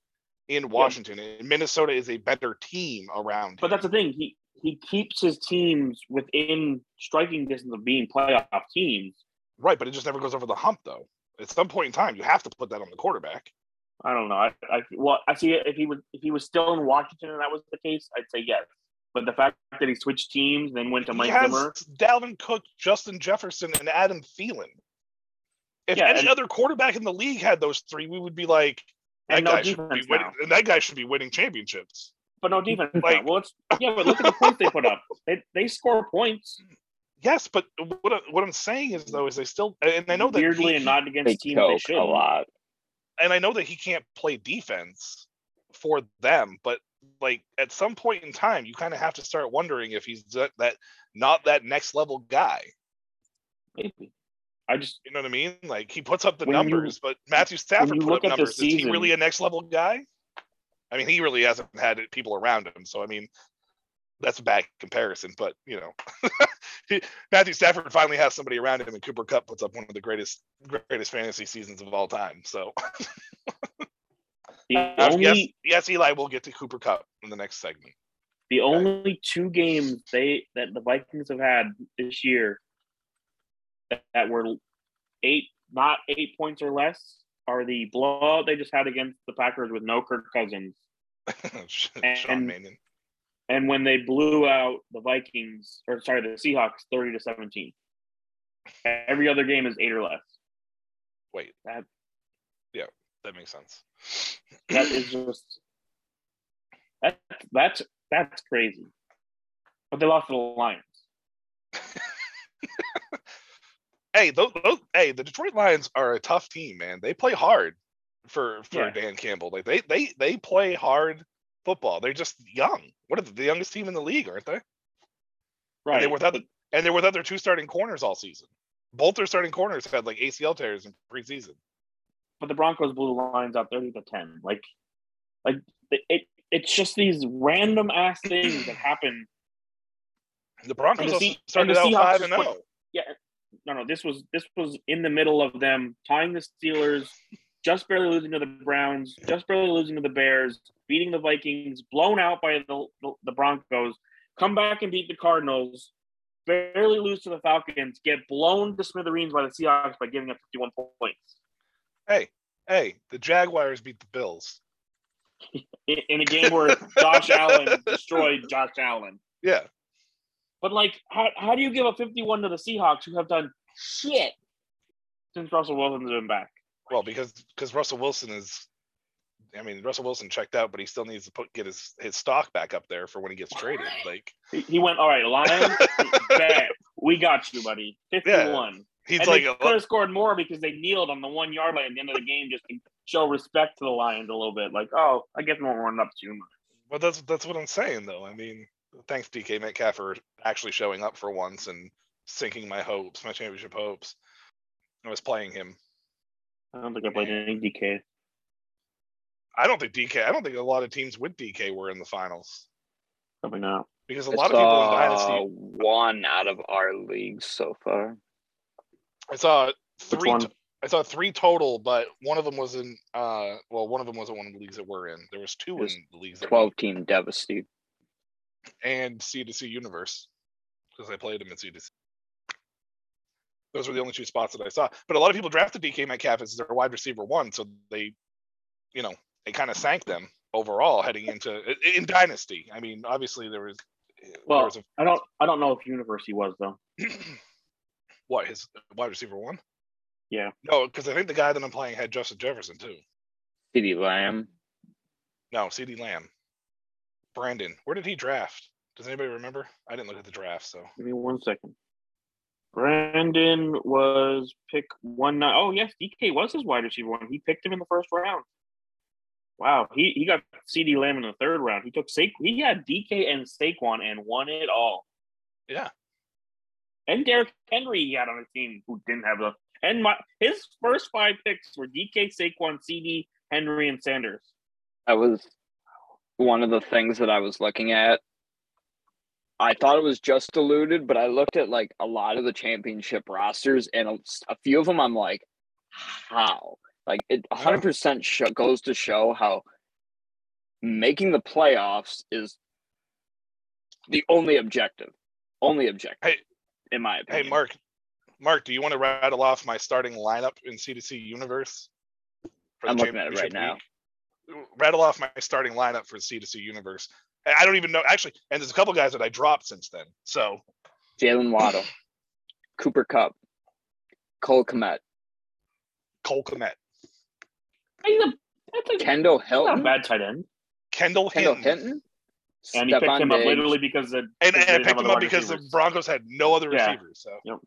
in Washington. Yeah. And Minnesota is a better team around. But him. that's the thing. He he keeps his teams within striking distance of being playoff teams. Right, but it just never goes over the hump though. At some point in time, you have to put that on the quarterback. I don't know. I, I well, I see if he was if he was still in Washington and that was the case, I'd say yes. But the fact that he switched teams, then went to he Mike has Zimmer, Dalvin Cook, Justin Jefferson, and Adam Thielen. If yeah, any and, other quarterback in the league had those three, we would be like, that guy no should be winning. And that guy should be winning championships. But no defense. like, well, it's, yeah, but look at the points they put up. They they score points. Yes, but what what I'm saying is though is they still and I know that weirdly he, and not against they teams they should a lot and I know that he can't play defense for them, but like at some point in time, you kind of have to start wondering if he's that, that not that next level guy. Maybe. I just you know what I mean. Like he puts up the numbers, you, but Matthew Stafford put up numbers. Season, Is he really a next level guy? I mean, he really hasn't had people around him. So I mean, that's a bad comparison. But you know, Matthew Stafford finally has somebody around him, and Cooper Kupp puts up one of the greatest greatest fantasy seasons of all time. So. only, yes, yes, Eli will get to Cooper Kupp in the next segment. The okay. only two games they that the Vikings have had this year that, that were eight, not eight points or less, are the blowout they just had against the Packers with no Kirk Cousins. Sean and, Mannion and when they blew out the Vikings, or sorry, the Seahawks, thirty to seventeen. Every other game is eight or less. Wait, that that makes sense. that is just that, that's that's crazy. But they lost to the Lions. hey, those, those, hey, the Detroit Lions are a tough team, man. They play hard for for yeah. Dan Campbell. Like they they they play hard football. They're just young. What are they, the youngest team in the league, aren't they? Right. And they were without and they're without their two starting corners all season. Both their starting corners had like ACL tears in preseason. But the Broncos blew the lines out thirty to ten. Like, like it, it's just these random ass things that happen. The Broncos the C- started out five and zero. Oh. Yeah, no, no. This was this was in the middle of them tying the Steelers, just barely losing to the Browns, just barely losing to the Bears, beating the Vikings, blown out by the, the, the Broncos, come back and beat the Cardinals, barely lose to the Falcons, get blown to smithereens by the Seahawks by giving up 51 points Hey, hey, the Jaguars beat the Bills. in, a game where Josh Allen destroyed Josh Allen. Yeah. But like, how, how do you give up 51 to the Seahawks who have done shit since Russell Wilson's been back? Well, because because Russell Wilson is, I mean, Russell Wilson checked out, but he still needs to put get his his stock back up there for when he gets traded. Like He, he went, all right, Lions, bet, we got you, buddy. 51. He's and like, they could have scored more because they kneeled on the one yard line at the end of the game just to show respect to the Lions a little bit. Like, oh, I guess we won't run up too much. well, that's that's what I'm saying though. I mean, thanks DK Metcalf for actually showing up for once and sinking my hopes, my championship hopes. I was playing him. I don't think I played any DK. I don't think DK. I don't think a lot of teams with DK were in the finals Probably not. because a I lot of people in Dynasty. one out of our leagues so far. I saw three. t- I saw three total, but one of them was in. Uh, well, one of them wasn't one of the leagues that we're in. There was two was in the leagues that we- Twelve team devastated. and C to C universe because I played him in C to C. Those were the only two spots that I saw. But a lot of people drafted DK Metcalf as their wide receiver one, so they, you know, they kind of sank them overall heading into in dynasty. I mean, obviously there was. there Well, was I don't. I don't know if University was though. what his wide receiver one? Yeah. No, because I think the guy that I'm playing had Justin Jefferson too. CeeDee Lamb. No, CeeDee Lamb. Brandon, where did he draft? Does anybody remember? I didn't look at the draft, so Give me one second. Brandon was pick one nine. Oh yes, DK was his wide receiver one. He picked him in the first round. Wow, he, he got CeeDee Lamb in the third round. He took Sa- he had DK and Saquon and won it all. yeah. And Derrick Henry he had on his team who didn't have a and my his first five picks were DK, Saquon, CeeDee, Henry, and Sanders. That was one of the things that I was looking at. I thought it was just diluted, but I looked at like a lot of the championship rosters, and a, a few of them, I'm like, how? Like it 100 percent show, goes to show how making the playoffs is the only objective, only objective. Hey- in my Hey. Mark. Mark, do you want to rattle off my starting lineup in C2C Universe? for I'm looking at it right championship week? Rattle off my starting lineup for C2C Universe. I I don't even know actually, and there's a couple guys that I dropped since then. So Jaylen Waddle, Cooper Kupp, Cole Kmet, Cole Kmet, He's a that's a, Kendall he's not a Hilton, bad tight end. Kendall, Kendall Hinton, Hinton, And he picked Stephon him up Diggs, literally because the and, because and I picked him up wide because the. Broncos had no other Yeah. receivers. So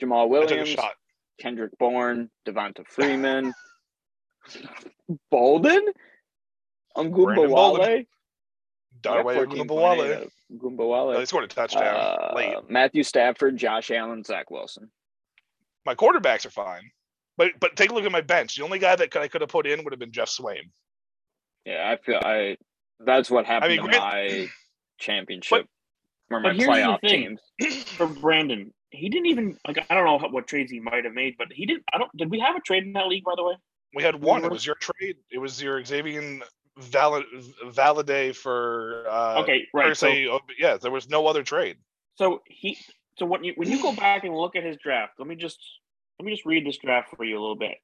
Jamaal I took a Williams, shot. Kendrick Bourne, Devonta Freeman, Bolden, Ungumba Brandon Bolden. Dare Ogunbowale. Gumbawale. No, they scored a touchdown late. Uh, Matthew Stafford, Josh Allen, Zach Wilson. My quarterbacks are fine, but but take a look at my bench. The only guy that could, I could have put in would have been Geoff Swaim. Yeah, I feel I. That's what happened mean, to Grant- my championship or my but here's the playoff thing. teams. for Brandon. He didn't even like I don't know how- what trades he might have made, but he didn't. I don't. Did we have a trade in that league, by the way? We had one. It was your trade. It was your Xavier Valid Valide for uh okay, right. So, yeah, there was no other trade. so he. So when you when you go back and look at his draft, let me just let me just read this draft for you a little bit,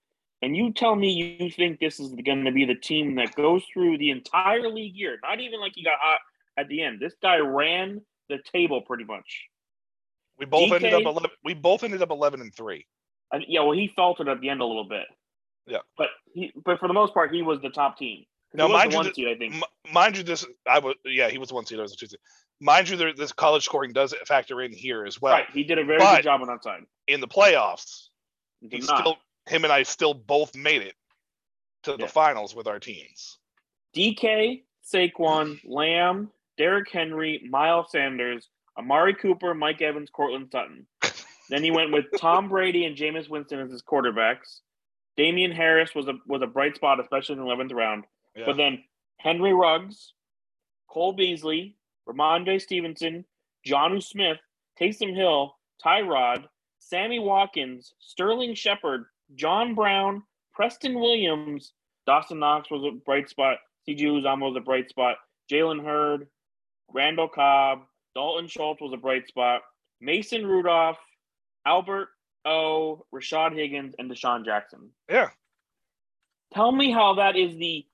and you tell me you think this is going to be the team that goes through the entire league year. Not even like he got hot at the end. This guy ran the table pretty much. We both ended up eleven. We both ended up eleven and three. And yeah, well, he faltered at the end a little bit. Yeah. but he but for the most part, he was the top team. He mind you, one that- seed, I think. Mind you, this I was yeah he was the one seed. I was a two seed. Mind you, there, this college scoring does factor in here as well. right, he did a very but- good job on that side. In the playoffs, He still him and I still both made it to the Yeah. finals with our teams. DK, Saquon, Lamb, Derrick Henry, Miles Sanders, Amari Cooper, Mike Evans, Courtland Sutton. then he went with Tom Brady and Jameis Winston as his quarterbacks. Damien Harris was a was a bright spot, especially in the eleventh round. Yeah. But then Henry Ruggs, Cole Beasley, Rhamondre Stevenson, Jonnu Smith, Taysom Hill, Tyrod, Sammy Watkins, Sterling Shepard, John Brown, Preston Williams, Dawson Knox was a bright spot. CJ Uzomah was a bright spot. Jalen Hurd, Randall Cobb, Dalton Schultz was a bright spot. Mason Rudolph, Albert O, Rashad Higgins, and DeSean Jackson. Yeah. Tell me how that is the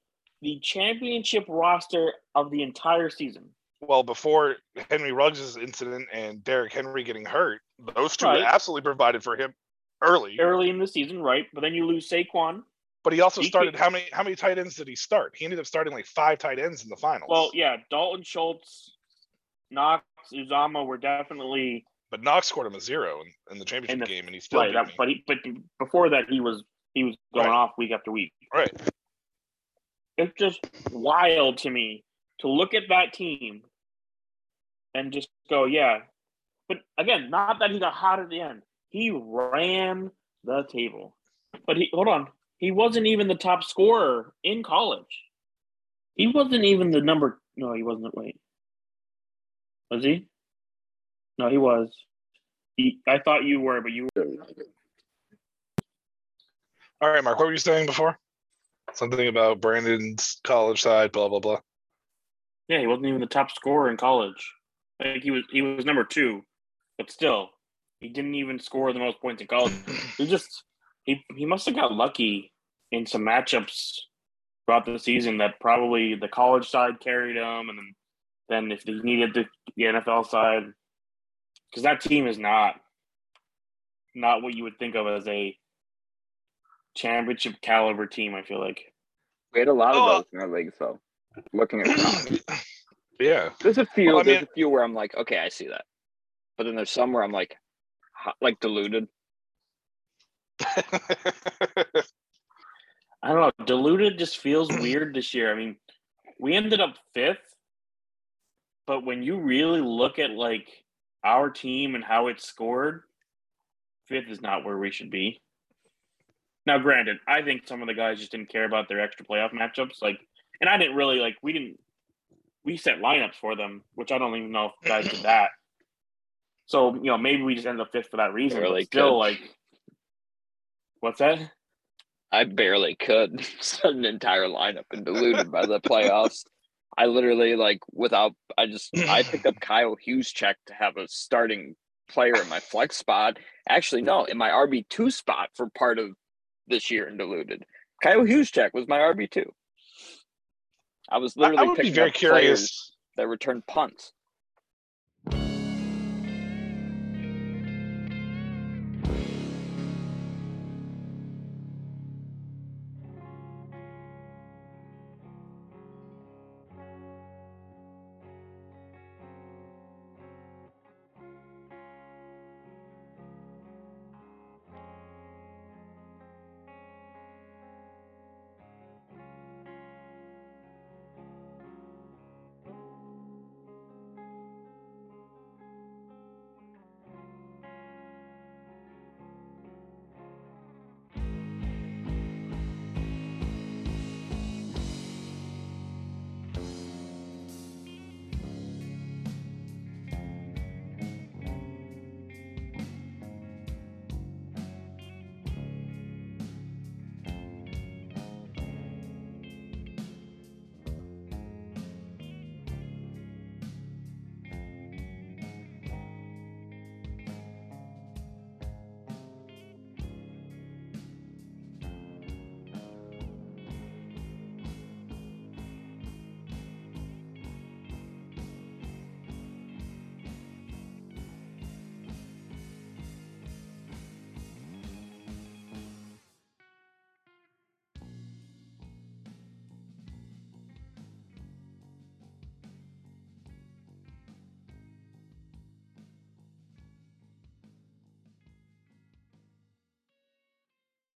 the championship roster of the entire season. Well, before Henry Ruggs' incident and Derrick Henry getting hurt, those two Right. absolutely provided for him early. Early in the season, right? But then you lose Saquon. But he also He started could- how many how many tight ends did he start? He ended up starting like five tight ends in the finals. Well, yeah, Dalton Schultz, Knox, Uzomah were definitely but Knox scored him a zero in, in the championship In the- game, and he still right. That, but he, but before that, he was he was going Right. off week after week. right. It's just wild to me to look at that team and just go, yeah. But again, not that he got hot at the end. He ran the table. But he hold on, he wasn't even the top scorer in college. He wasn't even the number. No, he wasn't. Wait, was he? No, he was. He, I thought you were, but you were. All right, Mark. What were you saying before? Something about Brandon's college side, blah blah blah. Yeah, he wasn't even the top scorer in college. I think he was he was number two, but still, he didn't even score the most points in college. He just he he must have got lucky in some matchups throughout the season that probably the college side carried him, and then then if he needed the, the NFL side, because that team is not not what you would think of as a championship caliber team. I feel like. We had a lot of Oh, uh, those in our league, so looking at yeah. There's a few. Well, I there's mean- a few where I'm like, okay, I see that, but then there's some where I'm like, ho- like diluted. I don't know. Diluted just feels weird this year. I mean, we ended up fifth, but when you really look at like our team and how it scored, fifth is not where we should be. Now, granted, I think some of the guys just didn't care about their extra playoff matchups. Like, and I didn't really like. We didn't. We set lineups for them, which I don't even know if guys did that. So you know, maybe we just ended up fifth for that reason. Barely but still, could. like, what's that? I barely could set an entire lineup and diluted by the playoffs. I literally like without I just I picked up Kyle Juszczyk to have a starting player in my flex spot. Actually, no, in my RB two spot for part of this year in diluted. Kyle Juszczyk was my RB two. I was literally I would be picking very curious. that returned punts.